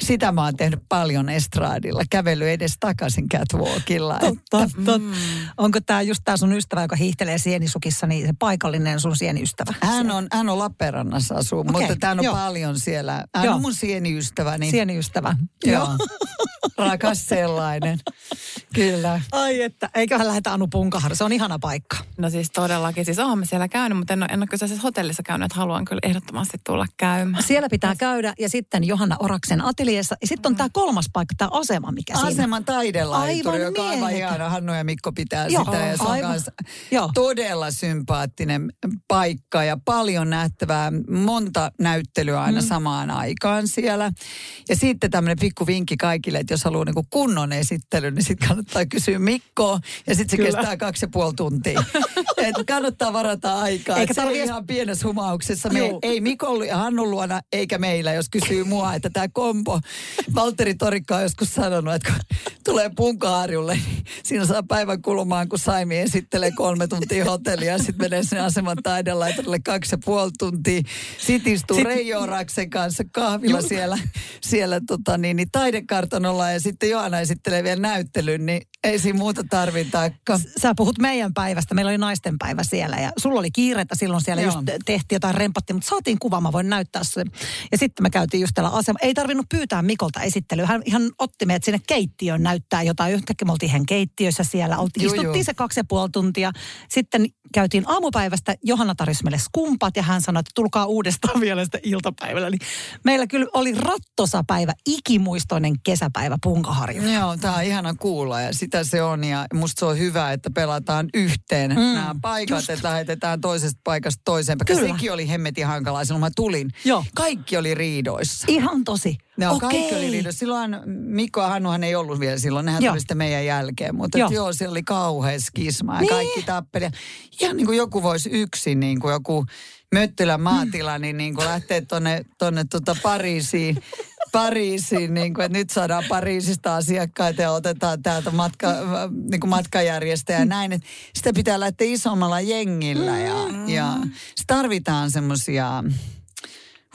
Sitä mä oon tehnyt paljon estraadilla. Kävely edes takaisin catwalkilla. Totta, totta. Mm. Onko tämä just tämä sun ystävä, joka hiihtelee sienisukissa, niin se paikallinen sun sieniystävä? Hän on, hän on Lappeenrannassa asuu, okay, mutta tämä on joo. paljon siellä. Hän joo. on mun sieniystäväni. Sieniystävä. Joo. Rakas sellainen. Kyllä. Ai että, eiköhän lähetä Anu Punkahar, se on ihana paikka. No siis todellakin, siis oonhan siellä käynyt, mutta en ole, en ole kyseisessä hotellissa käynyt, että haluan kyllä ehdottomasti tulla käymään. Siellä pitää käydä ja sitten Johanna Oraksen ateliessa. Ja sitten on tämä kolmas paikka, tämä asema, mikä siinä. Aseman taidelaituri, joka on aivan ihana. Hannu ja Mikko pitää Joo, sitä ja se on Joo. todella sympaattinen paikka ja paljon nähtävää. Monta näyttelyä aina mm. samaan aikaan siellä. Ja sitten tämmöinen pikku vinkki kaikille, että jos haluaa niinku kunnon esittely, niin sitten kannattaa kysyä Mikkoa ja sitten se Kyllä. kestää kaksi ja puoli tuntia. Et kannattaa varata aikaa. Eikä tarvitse edes... ihan pienessä humauksessa. Me, ei Mikolla ja Hannun luona eikä meillä, jos kysyy mua, että tämä kompo. Valtteri Torikka on joskus sanonut, että kun tulee punkaarjulle, niin siinä saa päivän kulumaan, kun Saimi esittelee kolme tuntia hotellia ja sitten menee sinne aseman taidelaitolle kaksi ja puoli tuntia. Sitten istuu Sit... Reijo Raksen kanssa kahvilla Juh. siellä, siellä tota niin, niin taidekartanolla ja sitten Joana esittelee vielä näyttelyn, niin ei siinä muuta tarvitakaan. Sä puhut meidän päivästä. Meillä oli naisten päivä siellä ja sulla oli kiirettä silloin siellä Joo. just tehtiin jotain rempattiin, mutta saatiin kuva, mä voin näyttää se. Ja sitten me käytiin just tällä asema. Ei tarvinnut pyytää Mikolta esittelyä. Hän ihan otti meidät sinne keittiöön näyttää jotain. Yhtäkkiä me oltiin ihan keittiössä siellä. Oltiin, juu, istuttiin juu. se kaksi ja puoli tuntia. Sitten käytiin aamupäivästä. Johanna tarjosi meille skumpat ja hän sanoi, että tulkaa uudestaan vielä sitä iltapäivällä. Eli meillä kyllä oli rattosa päivä, ikimuistoinen kesäpäivä Punkaharjulla. Joo, tämä on ihana kuulla ja sit sitä se on ja musta se on hyvä, että pelataan yhteen mm, nämä paikat, just. että lähetetään toisesta paikasta toiseen. Kyllä. Sekin oli hemmetin hankalaa silloin, mä tulin. Joo. Kaikki oli riidoissa. Ihan tosi. No, Okei. kaikki oli. Silloin Mikko ja Hannuhan ei ollut vielä silloin, nehän joo. tuli sitten meidän jälkeen. Mutta joo. joo, siellä oli kauhean skisma ja niin. kaikki tappeli. Ihan niin kuin joku voisi yksin, niin kuin joku Möttylän maatila, niin, niin kuin lähtee tuonne tonne tuota Pariisiin Pariisiin, niin kuin, että nyt saadaan Pariisista asiakkaita ja otetaan täältä matka, niin kuin matkajärjestäjä ja näin. Että sitä pitää lähteä isommalla jengillä ja, ja tarvitaan semmoisia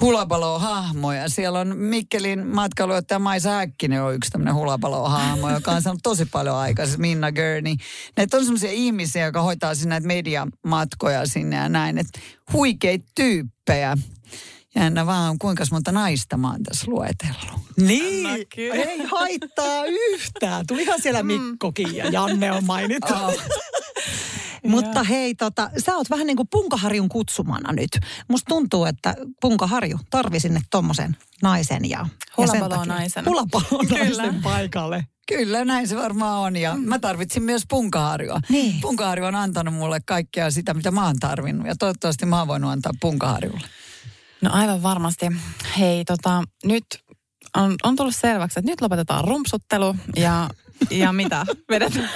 hulapalo-hahmoja. Siellä on Mikkelin matkailujohtaja Maisa Häkkinen on yksi tämmöinen hulapalo-hahmo, joka on saanut tosi paljon aikaa. Siis Minna Gurney. Näitä on semmoisia ihmisiä, jotka hoitaa sinne näitä mediamatkoja sinne ja näin. Että huikeita tyyppejä. Jännä vaan, kuinka monta naista mä oon tässä luetellut. Niin, ei haittaa yhtään. Tulihan siellä mm. Mikkokin ja Janne on mainittu. Oh. Mutta hei, tota, sä oot vähän niin kuin Punkaharjun kutsumana nyt. Musta tuntuu, että Punkaharju tarvi sinne tommosen naisen ja... ja sen takia- Hulapalo-naisen paikalle. Kyllä, näin se varmaan on. Ja mä tarvitsin myös punkaharjua. Niin. Punkaharju on antanut mulle kaikkea sitä, mitä mä oon tarvinnut. Ja toivottavasti mä oon voinut antaa punkaharjulle. No aivan varmasti. Hei, tota, nyt on, on tullut selväksi, että nyt lopetetaan rumpsuttelu ja, ja mitä? Vedetään,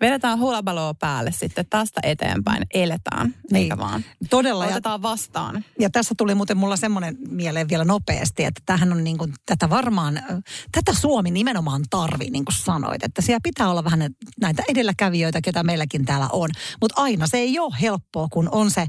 vedetään hulabaloa päälle sitten tästä eteenpäin. Eletään, Niin. eikä vaan. Todella. Ja, Otetaan vastaan. ja tässä tuli muuten mulla semmoinen mieleen vielä nopeasti, että tämähän on niin kuin, tätä varmaan, tätä Suomi nimenomaan tarvii, niin kuin sanoit. Että siellä pitää olla vähän näitä edelläkävijöitä, ketä meilläkin täällä on. Mutta aina se ei ole helppoa, kun on se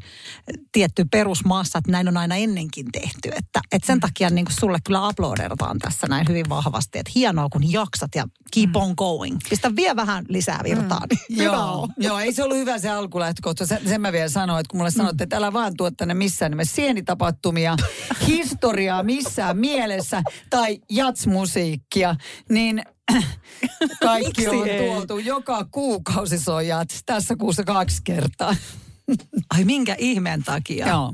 tietty perusmassa, että näin on aina ennenkin tehty. Että, että sen takia niin kuin sulle kyllä uploadetaan tässä näin hyvin vahvasti, että hienoa kun jaksat ja keep on going. Pistä vielä vähän lisää virtaa, niin hyvä Joo, joo, ei se ollut hyvä se alkulähtökohta. Sen, sen mä vielä sanoin, että kun mulle sanottiin, että älä vaan tuo tänne missään nimessä sienitapahtumia, historiaa missään mielessä tai jatsmusiikkia, niin kaikki Miksi on ei? tuotu. Joka kuukausi jats. Tässä kuussa kaksi kertaa. Ai minkä ihmeen takia? Joo,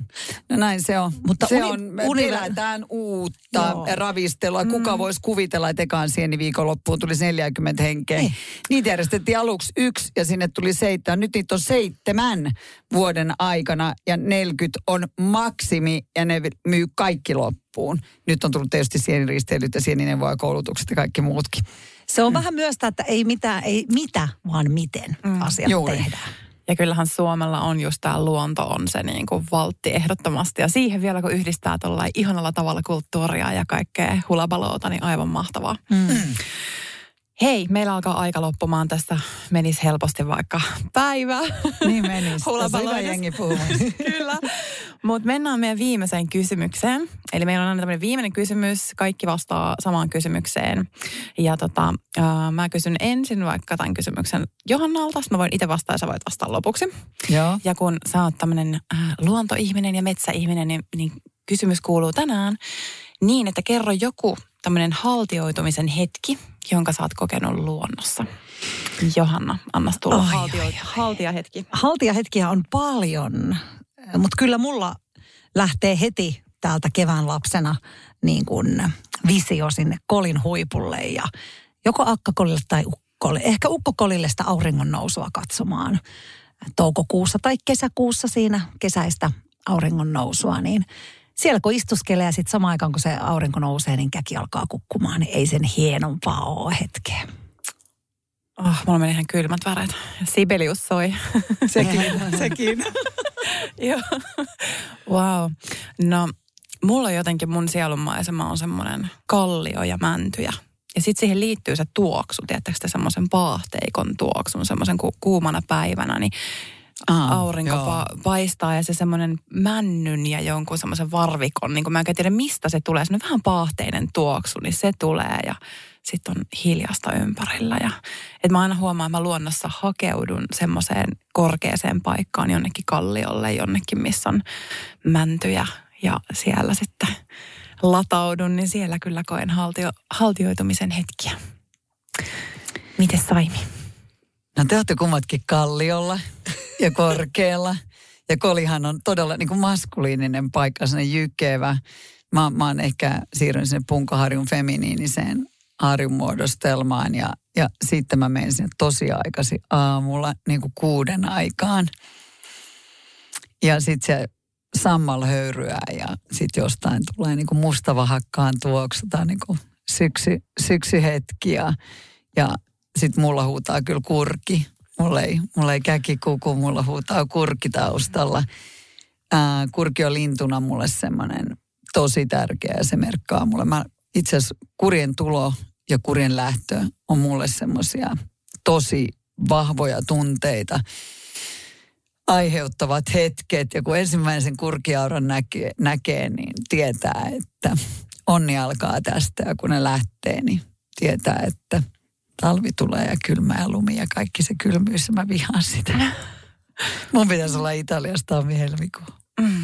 no näin se on. Mutta se uni- on, uni- pelätään uutta Joo. Ravistelua. Kuka voisi kuvitella, että ekaan sieni viikonloppuun tuli 40 henkeä. Ei. Niitä järjestettiin aluksi yksi ja sinne tuli seitsemän. Nyt niitä on seitsemän vuoden aikana ja 40 on maksimi ja ne myy kaikki loppuun. Nyt on tullut tietysti sieniristeilyt ja sienineuvoja koulutukset ja kaikki muutkin. Se on vähän myös että ei mitään, ei mitä, vaan miten asiat Juuri. tehdään. Ja kyllähän Suomella on just tämä luonto on se niin kuin valtti ehdottomasti. Ja siihen vielä kun yhdistää tuolla ihanalla tavalla kulttuuria ja kaikkea hulabaloota, niin aivan mahtavaa. Mm. Hei, meillä alkaa aika loppumaan tässä. Menisi helposti vaikka päivä. Niin menisi. Tässä jengi puhumaan. Kyllä. Mutta mennään meidän viimeiseen kysymykseen. Eli meillä on aina tämmöinen viimeinen kysymys. Kaikki vastaa samaan kysymykseen. Ja tota, äh, mä kysyn ensin vaikka tämän kysymyksen Johannalta. Sitten Mä voin itse vastata ja sä voit vastata lopuksi. Joo. Ja kun sä oot tämmöinen äh, luontoihminen ja metsäihminen, niin, niin kysymys kuuluu tänään niin, että kerro joku tämmöinen haltioitumisen hetki, jonka sä oot kokenut luonnossa. Johanna, anna tulla haltio, ai, ai. haltijahetki. Haltijahetkiä on paljon, mutta kyllä mulla lähtee heti täältä kevään lapsena niin kuin visio sinne kolin huipulle ja joko akkakolille tai ukkokolille. Ehkä ukkokolille sitä auringon nousua katsomaan toukokuussa tai kesäkuussa siinä kesäistä auringon nousua, niin siellä kun istuskelee ja sitten samaan aikaan kun se aurinko nousee, niin käki alkaa kukkumaan, niin ei sen hienompaa ole hetkeä. Oh, mulla meni ihan kylmät väreet. Sibelius soi. Sekin, sekin. Joo. wow. No, mulla on jotenkin mun sielunmaisema on semmoinen kallio ja mäntyjä. Ja sitten siihen liittyy se tuoksu, tiedättekö te semmoisen paahteikon tuoksun, semmoisen ku- kuumana päivänä, niin Aa, aurinko pa- paistaa ja se semmoinen männyn ja jonkun semmoisen varvikon, niin kuin mä en tiedä mistä se tulee, semmoinen vähän paahteinen tuoksu, niin se tulee ja sitten on hiljasta ympärillä. Ja, et mä aina huomaan, että mä luonnossa hakeudun semmoiseen korkeaseen paikkaan jonnekin kalliolle, jonnekin missä on mäntyjä ja siellä sitten lataudun, niin siellä kyllä koen haltio, haltioitumisen hetkiä. Miten Saimi? No te olette kummatkin kalliolla ja korkealla. Ja kolihan on todella niin kuin maskuliininen paikka, sellainen jykevä. Mä, mä oon ehkä siirryn sinne punkaharjun feminiiniseen harjun muodostelmaan ja, ja sitten mä menen sinne tosi aikaisin aamulla niin kuin kuuden aikaan. Ja sitten se sammal höyryää ja sitten jostain tulee niin kuin mustavahakkaan tuoksu. On niin kuin syksy, syksyhetki ja, ja sitten mulla huutaa kyllä kurki. Mulla ei, mulla ei käki kuku, mulla huutaa kurki taustalla. Ää, kurki on lintuna mulle semmoinen tosi tärkeä ja se merkkaa mulle. Mä itse asiassa kurjen tulo ja kurjen lähtö on mulle semmoisia tosi vahvoja tunteita aiheuttavat hetket. Ja kun ensimmäisen kurkiauran näkee, näkee, niin tietää, että onni alkaa tästä. Ja kun ne lähtee, niin tietää, että talvi tulee ja kylmä ja lumi ja kaikki se kylmyys. ja Mä vihaan sitä. Mun pitäisi olla Italiasta tammi-helmikuu. Mm.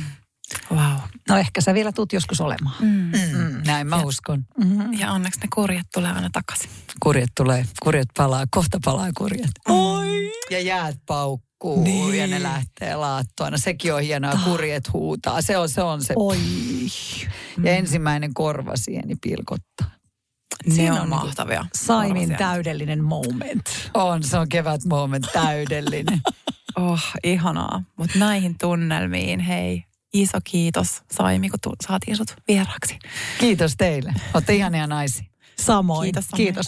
Wow. No ehkä sä vielä tuut joskus olemaan. Mm. Mm, näin mä uskon. Mm-hmm. Ja onneksi ne kurjat tulee aina takaisin. Kurjet tulee, kurjet palaa, kohta palaa kurjet. Oi! Ja jäät paukkuu niin. ja ne lähtee laattoina. Sekin on hienoa, kurjet huutaa. Se on se, on se. Oi. Ja ensimmäinen korvasieni pilkottaa. Ne Siinä on, on mahtavia. Saimin täydellinen moment. On, se on kevät moment täydellinen. Oh, ihanaa. Mutta näihin tunnelmiin, hei, iso kiitos Saimi, kun tu- saatiin sut vieraaksi. Kiitos teille. Olette ihania naisia. Samoin. Kiitos, Sami. Kiitos.